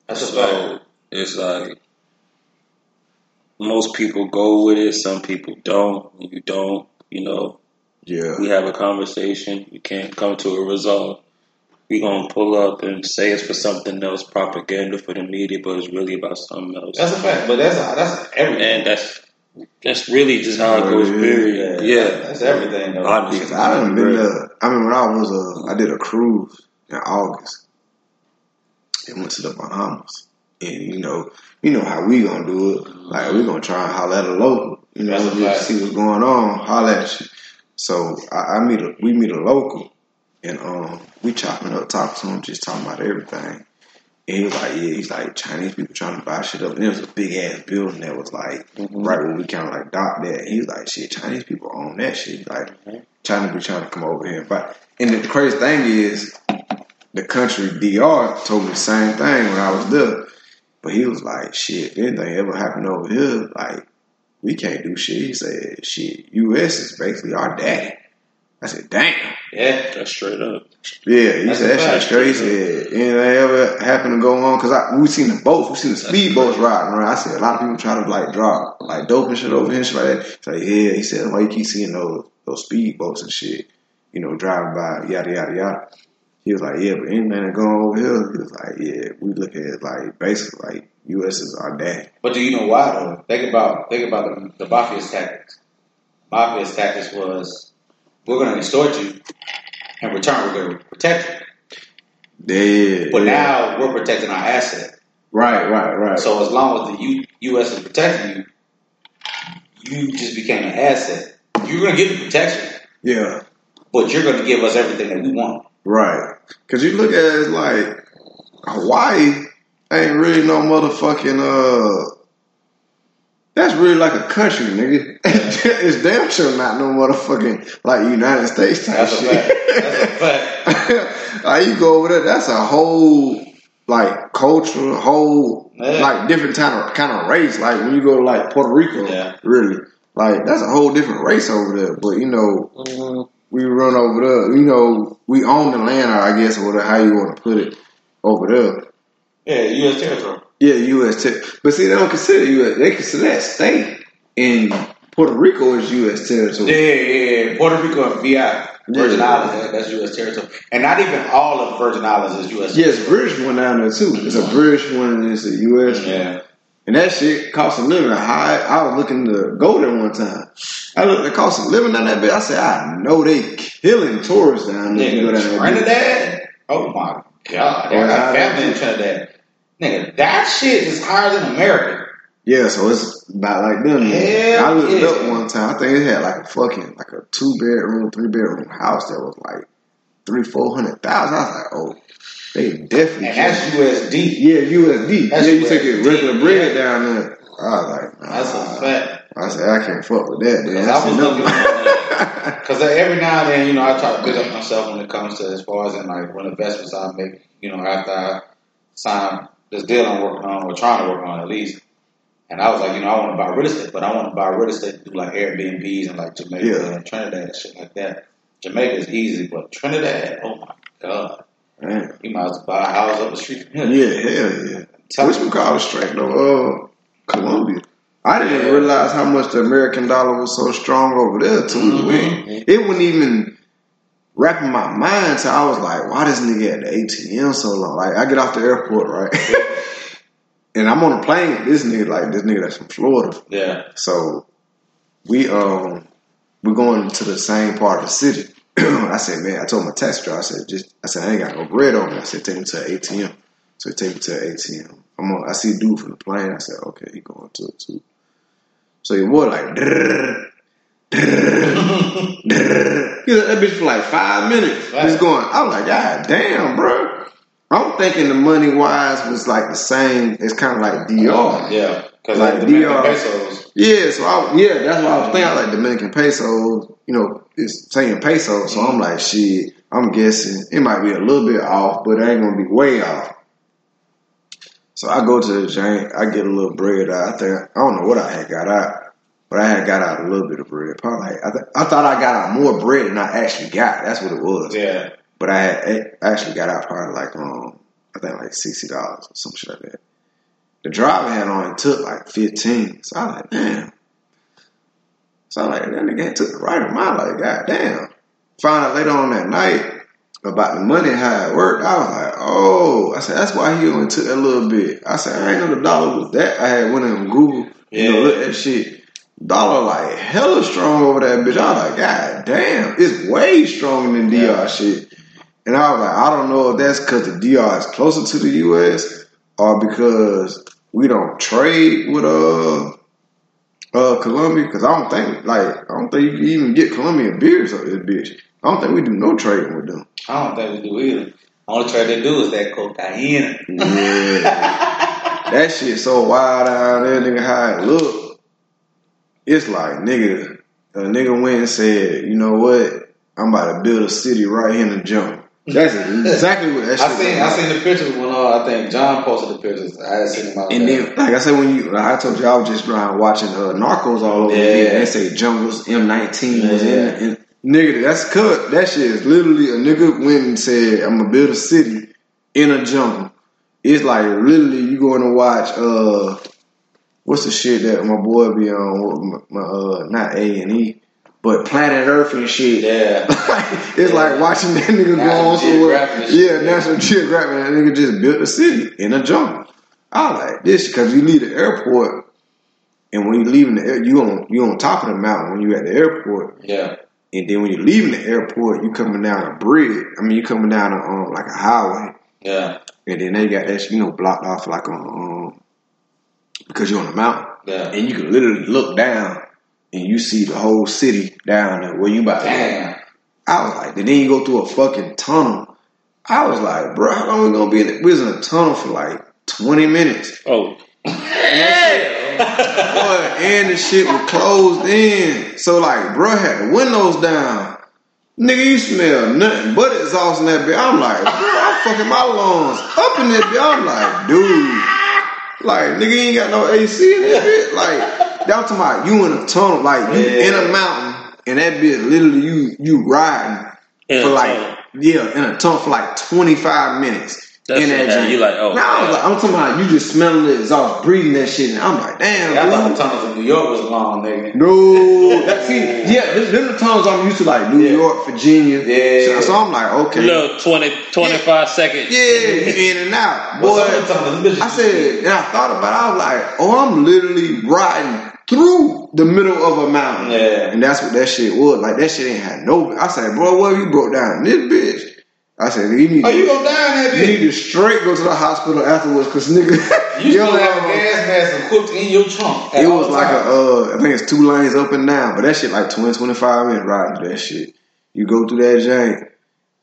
That's a fact. So it's like most people go with it, some people don't. You don't, you know, Yeah. we have a conversation, you can't come to a result. We gonna pull up and say it's for something else, propaganda for the media, but it's really about something else. That's a fact. But that's that's everything. and that's that's really just how it goes. yeah. Period. Yeah, that's everything. Though. Honestly. Because I done been to, I mean, when I was, uh, I did a cruise in August and went to the Bahamas. And, you know, you know how we gonna do it. Like, we gonna try and holler at a local, you know, just see what's going on, holler at you. So, I, I meet a, we meet a local and, um, we chopping up, talking to him, just talking about everything. And he was like, yeah, he's like, Chinese people trying to buy shit up. And there was a big ass building that was like, Mhm. right where we kind of like docked that. He was like, shit, Chinese people own that shit. He's like, China be trying to come over here. But and the crazy thing is, the country DR told me the same thing when I was there. But he was like, shit, if anything ever happened over here, like, we can't do shit. He said, shit, US is basically our daddy. I said, damn. Yeah. that's straight up. Yeah, he That's said that shit straight. He said, anything ever happen to go on? Because I we seen the boats, we seen the speedboats riding around. I said, a lot of people try to like drop like dope and shit over here and shit like that. He's like, yeah, he said, why you keep seeing those those speed boats and shit, you know, driving by, yada, yada, yada. He was like, yeah, but anything that going over here, he was like, yeah, we look at it like basically like U.S. is our dad. But do you know why though? Think about think about the, the mafia's tactics. Mafia's tactics was we're going to extort you, in return we're going to protect you. Yeah, But yeah. now we're protecting our asset. right, right, right. So as long as the U, U.S. is protecting you, you just became an asset. You're going to get the protection, yeah, but you're going to give us everything that we want. right. Because you look at it like Hawaii ain't really no motherfucking uh. That's really like a country, nigga. it's damn sure not no motherfucking like United States type That's a shit. fact. That's a fact. like you go over there, that's a whole like culture, whole Yeah. like different kind of kind of race. Like when you go to like Puerto Rico, Yeah. really, like that's a whole different race over there. But you know, Mhm. we run over there. You know, we own the land, or I guess, or whatever how you want to put it over there. Yeah, U.S. territory. Yeah, U.S. territory. but see, they don't consider U.S. They consider that state, in Puerto Rico is U.S. Territory. yeah, yeah. yeah. Puerto Rico and VI. Virgin Yeah. Islands, that's U.S. territory. And not even all of Virgin Islands is U.S. Yes, British one down there too. It's a British one and it's a U.S. one. Yeah. And that shit cost a living. I, I was looking to go there one time. I looked, it cost a living down that bit. I said, I know they killing tourists down there. you go down there. Trinidad? Oh my God. I got yeah. family in Trinidad. Nigga, that shit is higher than America. Yeah, so it's about like them. Hell I looked yeah. up one time. I think it had like a fucking like a two bedroom, three bedroom house that was like three, four hundred thousand. I was like, oh, they definitely. And that's USD. yeah, USD. That's yeah, you take it USD, regular bread yeah. down there. I was like, nah. That's a fact. I said, I can't fuck with that. Because I was looking Because every now and then, you know, I try to pick up myself when it comes to as far as in like what investments I make, you know, after I sign this deal I'm working on or trying to work on at least. And I was like, you know, I want to buy real estate, but I want to buy real estate to do like Airbnbs and like Jamaica Yeah. and Trinidad and shit like that. Jamaica is easy, but Trinidad, oh my god, Man. you might as well buy a house up the street from here. Yeah, hell yeah. Tell Which we call it straight though? Uh, Colombia. I didn't realize how much the American dollar was so strong over there too. Mhm. It wouldn't even wrap in my mind till I was like, why this nigga at the ATM so long? Like I get off the airport, right? and I'm on a plane with this nigga, like this nigga that's from Florida. Yeah, So we um we're going to the same part of the city. I said, man, I told my taxi driver, I said, just I said, I ain't got no bread on me. I said, take me to an ATM. So he take me to an ATM. I'm on, I see a dude from the plane. I said, okay, he going to it too. So he was like, drrrr, that bitch for like five minutes. Right. He's going, I was like, God damn, bro. I'm thinking the money wise was like the same. It's kind of like DR. Yeah, because Like like Dominican DR. pesos. Yeah, so I, yeah, that's what I was thinking. I like Dominican pesos. You know, it's saying pesos, so I'm like, shit. I'm guessing it might be a little bit off, but it ain't gonna be way off. So I go to the jank. I get a little bread out. I think I don't know what I had got out, but I had got out a little bit of bread. Probably like, I, th- I thought I got out more bread than I actually got. That's what it was. Yeah, But I had I actually got out probably like um I think like sixty dollars or some shit like that. The driver had only took like fifteen. So I was like, damn. So I was like, that nigga took the right amount, like, god damn. Found out later on that night about the money how it worked. I was like, oh, I said, that's why he only took a little bit. I said, I ain't know the dollar was that. I had went on Google, you know, look at shit. Dollar like hella strong over that bitch. I was like, God damn, it's way stronger than DR Yeah. shit. And I was like, I don't know if that's because the DR is closer to the US or because we don't trade with uh uh Colombia. Because I don't think like I don't think you can even get Colombian beers up this bitch. I don't think we do no trading with them. I don't think we do either. Only trade they do is that cocaine. Yeah, that shit so wild out there, nigga. How it look? It's like nigga, a nigga went and said, you know what? I'm about to build a city right here in the jungle. That's exactly what that shit. I seen was. I seen the pictures when uh, I think John posted the pictures. I had seen them out And there. then, like I said, when you, like I told you, I was just around watching uh, Narcos all over Yeah. again. They say jungles M19 was Yeah. in, in. Nigga, that's cut. That shit is literally a nigga went and said, "I'm gonna build a city in a jungle." It's like literally you going to watch uh, what's the shit that my boy be on? My, my uh, not A and E, but Planet Earth and shit. Yeah. it's like watching that nigga go on somewhere. Geographic and shit, Yeah, yeah. National Geographic. That nigga just built a city in a jungle. I like this because you leave the airport, and when you leaving the air, you on you on top of the mountain when you at the airport, Yeah. and then when you're leaving the airport, you coming down a bridge. I mean, you coming down a, um, like a highway, Yeah. and then they got that you know blocked off like on um because you're on the mountain, Yeah. and you can literally look down and you see the whole city down there where you about to. Damn. I was like, and then you go through a fucking tunnel. I was like, bro, how long we gonna be in it? We was in a tunnel for like 20 minutes. Oh, Boy, and the shit was closed in. So like, bro had the windows down. Nigga, you smell nothing but exhaust in that bitch. I'm like, bro, I'm fucking my lungs up in that bitch. I'm like, dude. Like, nigga, ain't got no AC in that bitch. Like, I'm talking about you in a tunnel, like you Yeah. in a mountain, and that bitch literally you you riding In for like tunnel. yeah, in a tunnel for like 25 minutes. That's in that it. joint. You like, oh, Now I was like, I'm talking about you just smelling the exhaust, breathing that shit, and I'm like, damn, I thought the dude. tunnels in New York was long, nigga. No, that, see, yeah, them, them the tunnels I'm used to, like New Yeah. York, Virginia. Yeah. So, so I'm like, okay, little 20, 25 second. yeah, you in and out, But boy. of the tunnels, bitches- I said, and I thought about it. I was like, oh, I'm literally riding through the middle of a mountain. Yeah. And that's what that shit was. Like, that shit ain't had no. I said, bro, what you broke down this bitch? I said, you need Oh, to, you gonna die in that you need to straight go to the hospital afterwards because nigga, You yo, still have a gas mask equipped in your trunk. it was like a, uh, I think it's two lanes up and down, but that shit like 20, 25 minutes riding through that shit. You go through that jank,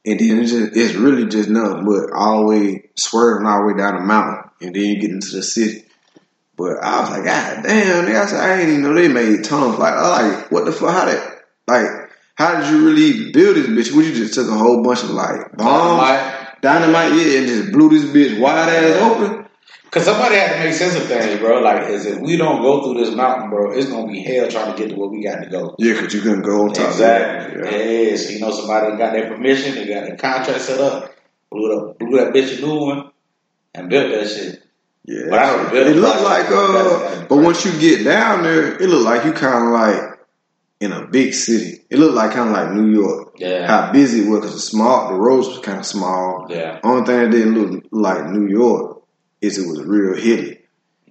and then it's just, it's really just nothing but all the way swerving all the way down the mountain, and then you get into the city. But I was like, God damn, nigga, I said, I ain't even know they made tunnels. Like, I like, what the fuck, how that, like, how did you really build this bitch? Would you just took a whole bunch of like bombs, Dynamite. dynamite, yeah, and just blew this bitch wide ass open? Cause somebody had to make sense of things, bro. Like, is if we don't go through this mountain, bro, it's gonna be hell trying to get to where we got to go. Yeah, because you couldn't go on top Exactly. of it. Yeah. So you know somebody got their permission, they got their contract set up, blew it blew that bitch a new one, and built that shit. Yeah, But I don't it build looked a like uh, but once you get down there, it looked like you kind of like in a big city. It looked like kind of like New York. Yeah. How busy it was because the small, the roads was kind of small. Yeah. Only thing that didn't look like New York is it was real hilly,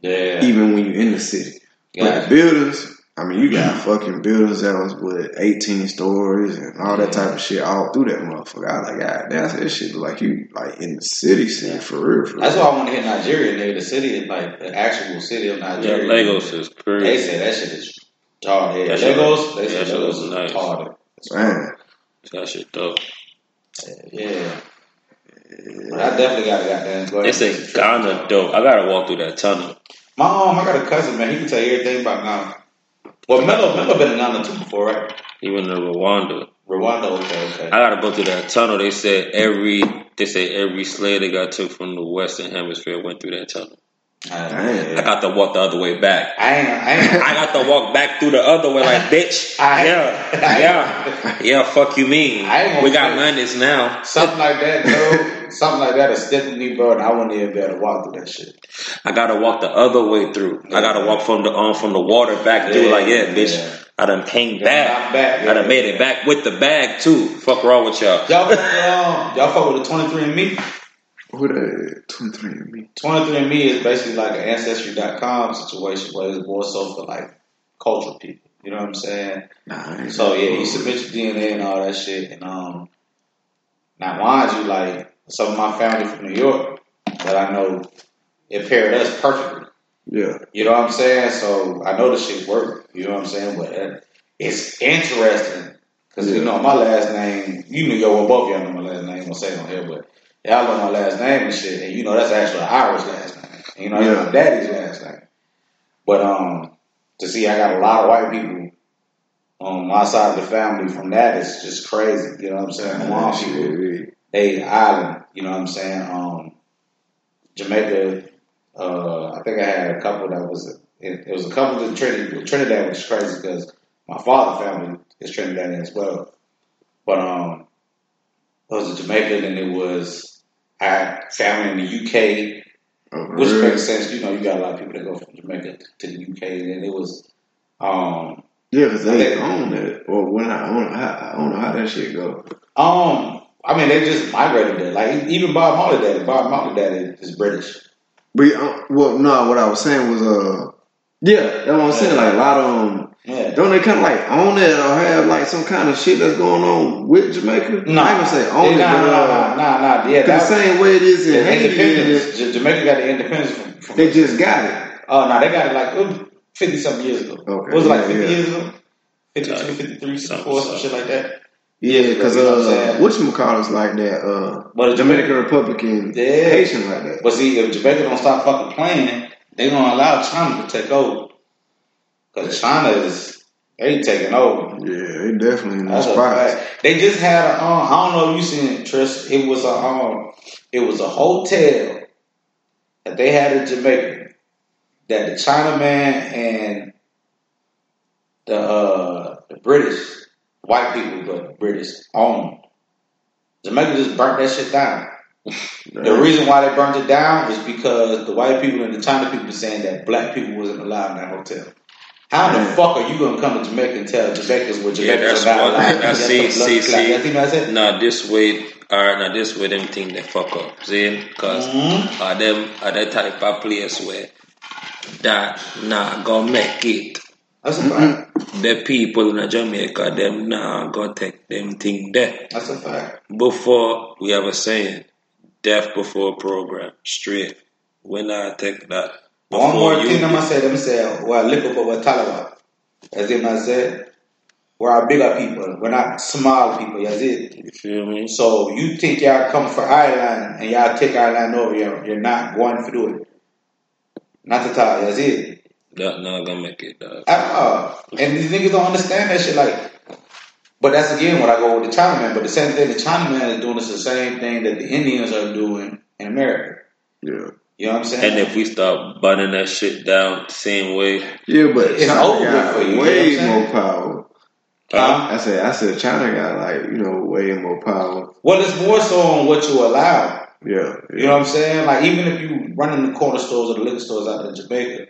Yeah. even when you're in the city. But Yeah. the buildings, I mean, you got fucking buildings that was with 18 stories and all that type of shit all through that motherfucker. I was like, God damn, that shit look like you like in the city, city Yeah. for real. For real. That's why I want to hit Nigeria, nigga. The city, like the actual city of Yeah, Nigeria. Lagos is crazy. They pretty. say that shit is retarded. That shit- Lagos, they say that shit was is nice. retarded. Man. That shit dope. Yeah. But I definitely got to goddamn go They ahead. say Ghana dope. I gotta walk through that tunnel. My um, I got a cousin man. He can tell you everything about Ghana. Well, Melo Melo been in Ghana too before, right? Even in Rwanda. Rwanda, okay, okay. I gotta go through that tunnel. They said every they say every slave they got took from the Western Hemisphere went through that tunnel. I, I got to walk the other way back. I ain't, I ain't. I got to walk back through the other way, like bitch. I- yeah, I- yeah, yeah. Fuck you, mean? I ain't We got say- now. Something like that, bro. Something like that is stiff with me, bro, and I wouldn't even be able to walk through that shit. I gotta walk the other way through. I gotta walk from the um from the water back through. Like yeah, bitch. yeah. I done came Yeah, back. I'm back, I done yeah, made yeah. it back with the bag too. Fuck wrong with y'all? Y'all, fuck with, um, y'all fuck with the 23andMe? Who that? Twenty three and me. 23andMe 23andMe is basically like an Ancestry.com situation where it's more so for like cultural people. You know what I'm saying? Nah, So yeah, you submit your DNA and all that shit, and um, now mind you, like some of my family from New York that I know, it paired us perfectly. Yeah. You know what I'm saying? So I know the shit work. You know what I'm saying? But uh, it's interesting because you know my last name. You know, yo, well, both y'all know my last name. I'm gonna say it on here, but y'all know my last name and shit. And you know that's actually Irish last name. And, you know, Yeah. my daddy's last name. But um, to see I got a lot of white people on my side of the family from that is just crazy. You know what I'm saying? Mom people they island. You know what I'm saying? Um, Jamaica. Uh, I think I had a couple that was it, it was a couple in Trinidad, Trinidad, which is crazy because my father family is Trinidadian as well. But um, it was a Jamaican, and it was I had family in the UK, Oh, which really? makes sense. You know, you got a lot of people that go from Jamaica to the UK, and it was um, Yeah, because they They- own it. Or when I, I don't know how I don't know how that shit go. um, I mean, they just migrated there. Like even Bob Marley Daddy, Bob Marley Daddy is British. But uh, well, no, what I was saying was uh, yeah, that's what I'm saying. Like a lot of them, Yeah. don't they kind of like own it or have like some kind of shit that's going on with Jamaica? No, I ain't gonna say own it, nah, but nah, uh, nah, nah, nah. Yeah, the that, same way it is in the Haiti, and independence. it, Jamaica got the independence from. from they just got it. oh no, they got it like it fifty something years ago. Okay, was it like fifty yeah. years ago? 52, Uh, 53, something, 54, some shit like that. Yeah, because You know what I'm uh, saying? which McCall like that. Uh, But the Dominican Republican Yeah. Haitian like that. But see, if Jamaica don't stop fucking playing, they gonna allow China to take over. Cause China is they taking over. Yeah, they definitely in the That's a spots. fact. They just had a um, I don't know if you seen it, Trish. It was a um, it was a hotel that they had in Jamaica that the Chinaman and the uh the British white people, but British owned. Jamaica just burnt that shit down. The reason why they burnt it down was because the white people and the China people were saying that black people wasn't allowed in that hotel. How the fuck are you gonna come to Jamaica and tell Jamaicans what Yeah, Jamaicans that's are not one allowed? I That's see, see, clot. see. You see what I said? Now this way, alright, now this way them think they fuck up. See, cause Mhm. are them are that type of place where that not gonna make it. That's a fact. The people in Jamaica, them not gonna take them thing there. That's a fact. Before we have a saying, death before program, straight. When I take that. One more you thing I'm get- gonna say, them say, well, look up what Talawa. As in I said, we're our bigger people. We're not small people. That's see? You feel me? So you think y'all come for Ireland and y'all take Ireland over, you're, you're not going to do it. Not at all. That's it. That not gonna make it, dog. At all. And these niggas don't understand that shit. Like, but that's again what I go with the Chinaman. But the same thing the Chinaman is doing is the same thing that the Indians are doing in America. Yeah, You know what I'm saying? And if we start burning that shit down the same way, yeah, but It's China over got for you, you know way what I'm saying? more power. Huh? I said, I said, China got like you know way more power. Well, it's more so on what you allow. Yeah, You know what I'm saying? Like even if you run in the corner stores or the liquor stores out in Jamaica,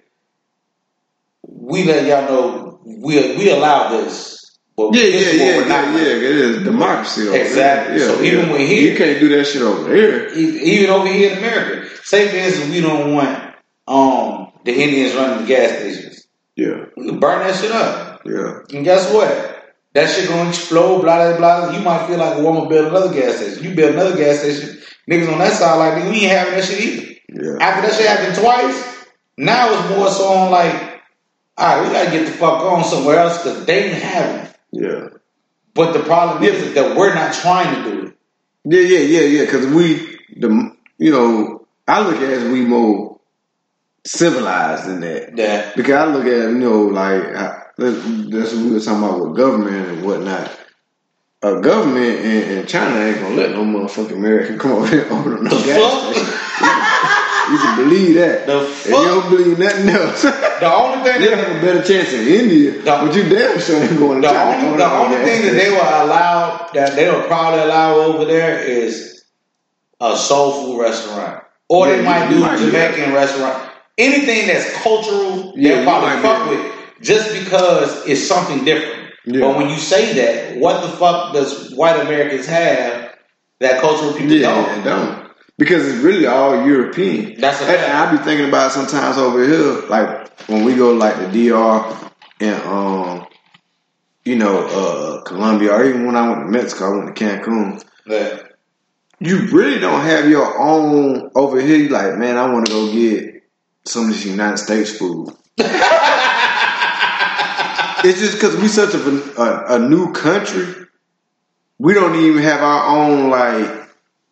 we let y'all know we we allow this. But Yeah, yeah, yeah, not yeah, yeah. It is democracy over there. Exactly. Yeah, So even when he- you can't do that shit over here. Even over here in America. Say for instance, we don't want um the Indians running the gas stations. Yeah, We can burn that shit up. yeah, And guess what? That shit gonna explode, blah blah blah. You might feel like, well, I'm gonna build another gas station. You build another gas station, niggas on that side like we ain't having that shit either. yeah. After that shit happened twice, now it's more so on like, all right, we gotta get the fuck on somewhere else because they ain't having it. Yeah. But the problem is that we're not trying to do it. Yeah, yeah, yeah, yeah. Because we the you know I look at it as we more civilized than that. Yeah. Because I look at you know like I- that's what we were talking about with government and whatnot. A government in, in China ain't gonna let no motherfucking American come over here and open no gas station. You can believe that. The If you don't believe nothing else, The only thing you that have a better chance in India. The- but you damn sure ain't going to The China. only, the only thing that they will allow that they will probably allow over there is a soul food restaurant, or Yeah, they might do might a do Jamaican restaurant. Anything that's cultural, Yeah, they'll probably fuck with just because it's something different. Yeah. But when you say that, what the fuck does white Americans have that cultural people Yeah, don't? don't. Because it's really all European. That's a and, I be thinking about it sometimes over here, like when we go like the DR and um, you know, uh, Colombia, or even when I went to Mexico, I went to Cancun. That- You really don't have your own over here. Like, man, I want to go get some of this United States food. it's just because we such a, a a new country. We don't even have our own like.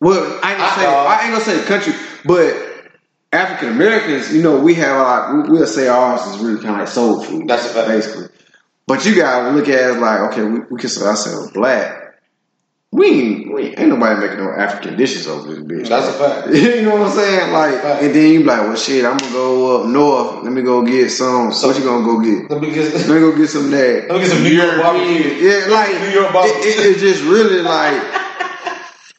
Well, I ain't gonna say Uh-oh. I ain't gonna say country, but African Americans, you know, we have like we- we'll say ours is really kind of like soul food. That's a fact. basically. But you gotta look at it like, okay, we, we consider ourselves black. We ain't, we ain't, ain't nobody making no African dishes over this bitch. That's a fact. you know what I'm saying? Like, and then you be like, well, shit, I'm gonna go up north. Let me go get some. So- what you gonna go get? Let me get, Let me go get some of that. let me get some New York barbecue. Yeah, like New York barbecue. it, it, it's just really like,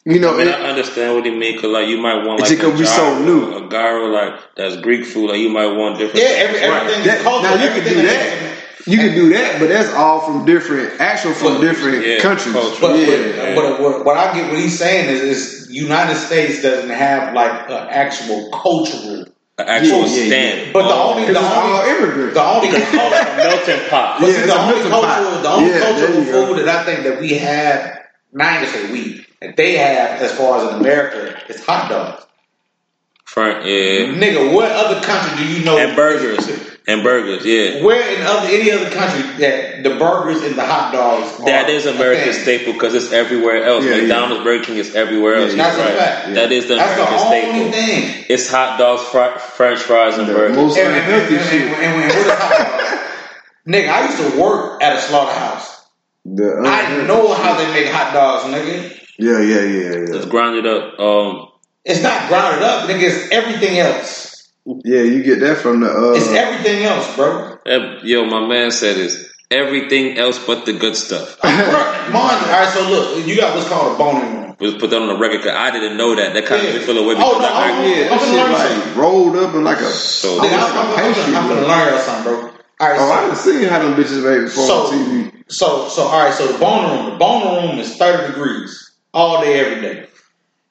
you know, I mean, it- I understand what he mean because like you might want It's like just 'cause we so gyro, new. a gyro like that's Greek food. Like you might want different. Yeah, every, everything That- is cultural. now you can do that. You can do that, but that's all from different, actual from But- different Yeah, countries. culture. But, yeah. but, but what, what I get what he's saying is, is United States doesn't have like an actual cultural. An actual Yeah, yeah, yeah. stand. But the only, the it's all only, immigrants. the only, a melting pot. but Yeah, see, the only melting cultural, pot. the only Yeah, cultural food that I think that we have, not even say we, that they have as far as in America is hot dogs. Front, yeah. Nigga, what other country do you know? And burgers. And burgers, yeah. Where in other any other country that the burgers and the hot dogs? That are is America's staple because it's everywhere else. Yeah, yeah. McDonald's, Burger King is everywhere else. Yeah, That's You're a right. fact. That is the That's the American only staple. thing. It's hot dogs, fr- French fries, and The burgers. most And, and, and, unhealthy and, shit. and, and what is hot dog? Nigga, I used to work at a slaughterhouse. The I know how they make hot dogs, nigga. Yeah, yeah, yeah, yeah. It's yeah. grounded up. Um, It's not grounded up, nigga. It's everything else. Yeah, you get that from the. Uh, It's everything else, bro. yo, my man said it's everything else but the good stuff. Bro, mind all right. So look, you got what's called a boning room. Let's put that on the record because I didn't know that. That kind Yeah. of made me feel away. Oh, no, I- I'm- yeah, that I'm shit gonna learn like something. rolled up in like a. So- Nigga, almost I'm, like I'm, a I'm. I'm gonna learn y'all something, bro. All right, Oh, so, I done seen how them bitches made before So- on TV. So, so all right. So the boner room, the boner room is thirty degrees all day, every day.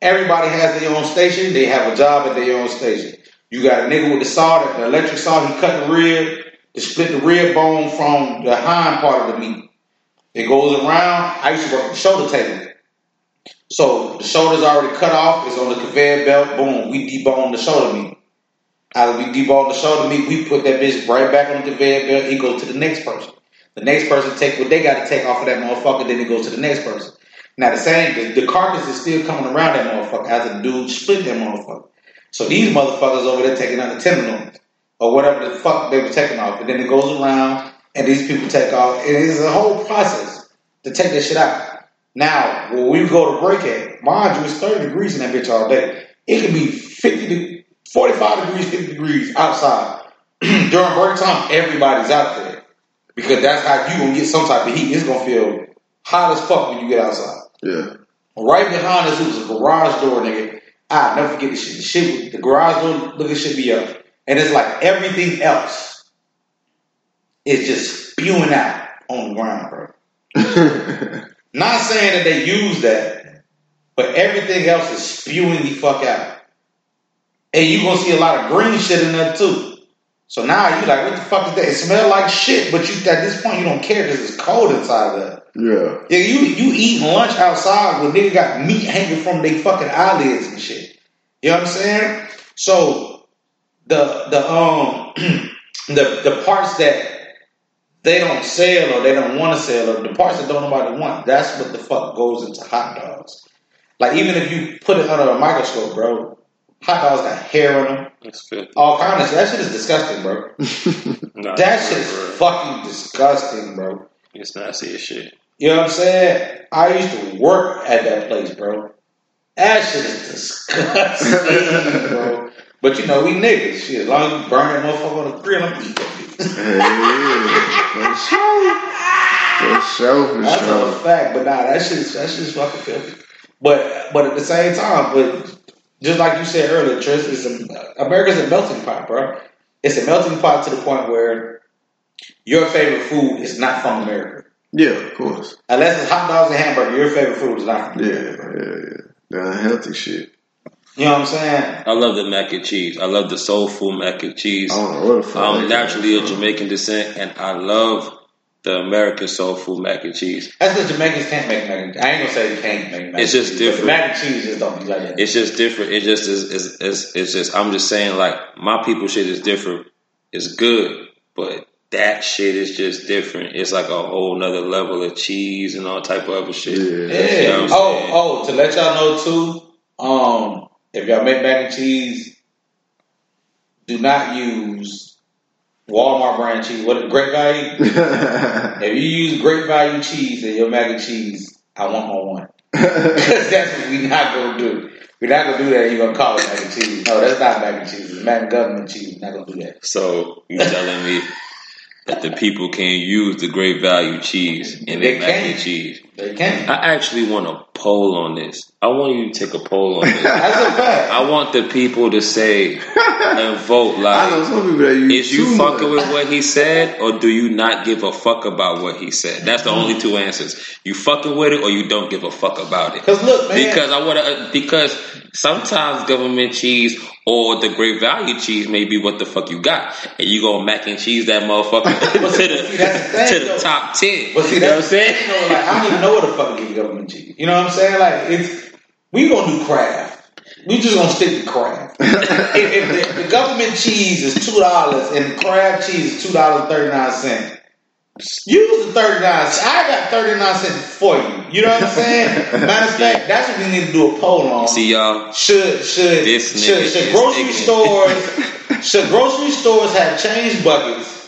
Everybody has their own station. They have a job at their own station. You got a nigga with the saw, that the electric saw. He cut the rib to split the rib bone from the hind part of the meat. It goes around. I used to work the shoulder table. So the shoulder's already cut off. It's on the conveyor belt. Boom. We debone the shoulder meat. After we debone the shoulder meat, we put that bitch right back on the conveyor belt. It goes to the next person. The next person take what they got to take off of that motherfucker. Then it goes to the next person. Now the same, the, the carcass is still coming around that motherfucker as the dude split that motherfucker. So these motherfuckers over there taking out the tenderloins or whatever the fuck they were taking off, and then it goes around and these people take off. It's a whole process to take this shit out. Now, when we go to break at, mind you, it's 30 degrees in that bitch all day. It can be 50 to 45 degrees, 50 degrees outside. During break time, everybody's out there. Because that's how you gonna get some type of heat. It's gonna feel hot as fuck when you get outside. Yeah. Right behind us, it was a garage door, nigga. I'll never forget this shit. The shit, the garage door looking should be up. And it's like everything else is just spewing out on the ground, bro. Not saying that they use that, but everything else is spewing the fuck out. And you gonna see a lot of green shit in there too. So now you're like, what the fuck is that? It smell like shit, but you at this point you don't care because it's cold inside of that. yeah. Yeah, you you eating lunch outside when nigga got meat hanging from their fucking eyelids and shit. You know what I'm saying? So the the um the the parts that they don't sell or they don't want to sell or the parts that don't nobody want, that's what the fuck goes into hot dogs. Like even if you put it under a microscope, bro, hot dogs got hair on them. That's good. All kinds of. That shit is disgusting, bro. Nah, That shit is bro. fucking disgusting, bro. It's nasty as shit. You know what I'm saying? I used to work at that place, bro. That shit is disgusting, bro. But you know, we niggas. Shit, as long as you burn that motherfucker on the grill, I'm eating that bitch. Hell. For sure. For sure, That's a sure. fact. But nah, that shit's that shit's fucking filthy. But but at the same time, but just like you said earlier, Tris, it's a, America's a melting pot, bro. It's a melting pot to the point where your favorite food is not from America. Yeah, of course. Unless it's hot dogs and hamburger, your favorite food is not from Yeah, America. bro. yeah, yeah. The unhealthy shit. You know what I'm saying? I love the mac and cheese. I love the soulful mac and cheese. I don't know what the fuck. I'm naturally got of. Jamaican descent, and I love the American soul food mac and cheese. That's because Jamaicans can't make mac and cheese. I ain't gonna say you can't make mac It's and just cheese, but different. Mac and cheese just don't be like that. It's just different. It just is. is, is it's just. I'm just saying, like my people shit is different. It's good, but that shit is just different. It's like a whole nother level of cheese and all type of other shit. Yeah. Yeah. You know oh, oh, to let y'all know too, um, if y'all make mac and cheese, do not use Walmart brand cheese. What great value? if you use great value cheese in your mac and cheese, I want my one. Because that's what we not gonna do. We're not gonna do that. You're gonna call it mac and cheese. No, that's not mac and cheese. It's mac and government cheese. We're not gonna do that. So you telling me that the people can use the great value cheese in They their mac and cheese? They can't. I actually want a poll on this. I want you to take a poll on this. That's a fact. I want the people to say and vote I know like. some people that use Is you fucking much. with what he said, or do you not give a fuck about what he said? That's the only two answers. You fucking with it, or you don't give a fuck about it. Cause look, man. Because I want to. Uh, because sometimes government cheese or the great value cheese may be what the fuck you got, and you gonna mac and cheese that motherfucker to the see, that's the to the top ten. But see, you know what I'm saying? You know, like I don't even know what the fuck to give government cheese. You know what I'm saying? Like it's we gonna do Kraft. We just gonna stick to Kraft. if, if the, the government cheese is two dollars and the Kraft cheese is two dollars thirty nine cent, use the thirty nine. I got thirty nine cents for you. You know what I'm saying? Matter of fact, that's what we need to do a poll on. See y'all. Should should This should, should grocery ignorant. stores should grocery stores have change buckets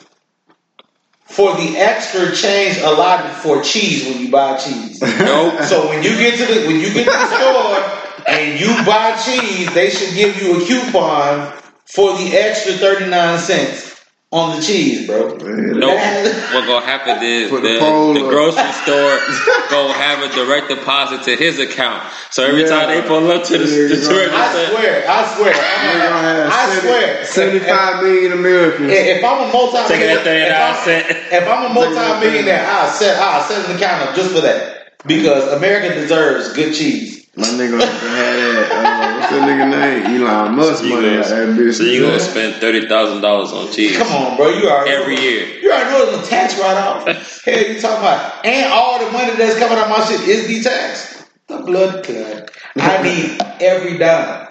for the extra change allotted for cheese when you buy cheese? Nope. So when you get to the when you get to the store and you buy cheese, they should give you a coupon for the extra thirty nine cents on the cheese, bro. Man, Nope. What gonna happen is Put the the, the grocery store gonna have a direct deposit to his account. So every Yeah. time they pull up to the, Yeah, the store, gonna- I swear, I swear, We're gonna have I 70 swear, 75 million Americans. If if I'm a multi Taking that thing if, out, I'm- set. if I'm a multi-millionaire, I'll set I'll set an account up just for that. Because America deserves good cheese. My nigga had that, uh, what's that nigga name? Elon Musk you money gonna- that bitch. so you gonna spend thirty thousand dollars on cheese Come on, bro. You already every know, year? You already know it's a tax write-off. Hell, you talking about? And all the money that's coming out of my shit is de-taxed. The blood clot. I need every dime.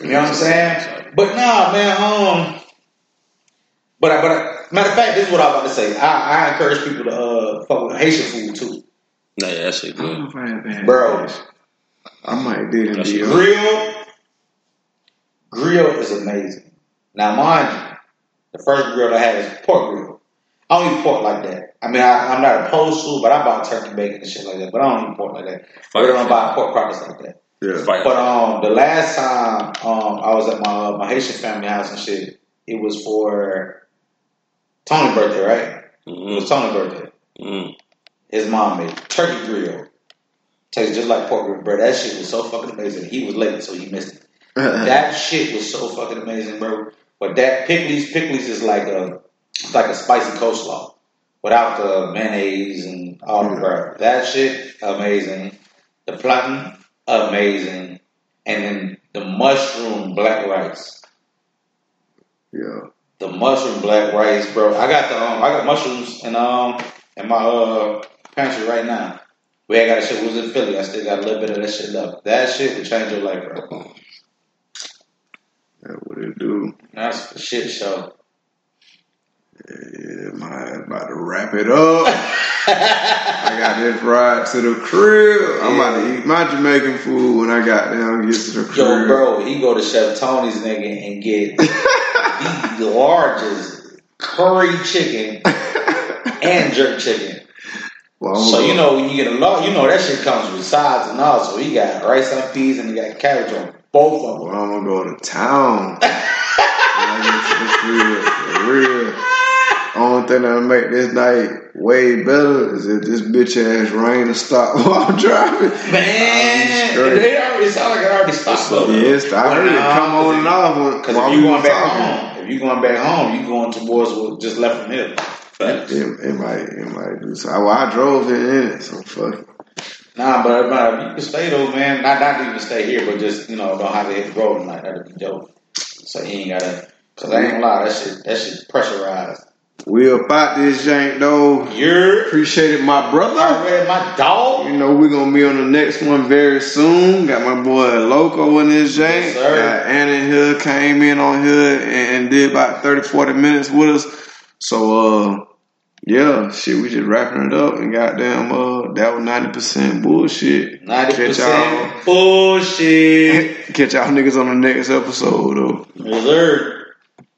You know what I'm saying? But nah, man. Um, but I, but I, matter of fact, this is what I'm about to say. I, I encourage people to uh fuck with Haitian food too. Nah, yeah, that shit I don't know good. if I ever had Bro. I might That it. shit. Grill, grill is amazing. Now, mind you, the first grill I had is pork grill. I don't eat pork like that. I mean, I, I'm not opposed to, it, but I buy turkey bacon and shit like that. But I don't eat pork like that. I don't buy pork products like that. Yeah. But um, the last time um, I was at my my Haitian family house and shit, it was for Tony's birthday, right? It Mhm, was Tony's birthday. mhm. His mom made turkey grill. Tastes just like pork grill, bro. That shit was so fucking amazing. He was late, so he missed it. That shit was so fucking amazing, bro. But that pikliz, pikliz is like a, it's like a spicy coleslaw without the mayonnaise and all the. That shit amazing. The plantain amazing, and then the mushroom black rice. yeah. The mushroom black rice, bro. I got the um, I got mushrooms in um in my uh pantry right now. We ain't got that shit. We was in Philly. I still got a little bit of that shit left. That shit would change your life, bro. That's what it do. That's a shit show. Yeah, my about to wrap it up. I got this ride to the crib. I'm about to eat my Jamaican food when I got down get to the crib. Yo, bro, he go to Chef Tony's nigga and get the largest curry chicken and jerk chicken. Well, So you know when you get a lot, you know that shit comes with sides and all. So he got rice and peas and he got cabbage on both of them. Well, I'm gonna go to town. when I get to the crib, for real. Only thing that'll make this night way better is if this bitch ass rain to stop while I'm driving. Man, straight. it already sound like it already stopped. Though. I heard it come on and off Because if you going back home, if you going back home, you going towards what just left from here. Facts. It, it might, it might do so. Well, I drove here in it, so fuck. it. Nah, but man, you can stay though, man. Not not even stay here, but just you know don't have to hit the road tonight. That'd be dope. So you ain't gotta. Cause I ain't gonna lie, that shit that shit pressurized. We about this jank though. You're Appreciate it, my brother. I read my dog. You know, we're gonna be on the next one very soon. Got my boy Loco in this jank. Yes, sir. Got Anna here came in on here and, and did about 30, 40 minutes with us. So uh yeah, shit, we just wrapping it up and goddamn uh that was ninety percent bullshit. Ninety Catch y'all percent bullshit. catch y'all niggas on the next episode though. Yes, sir.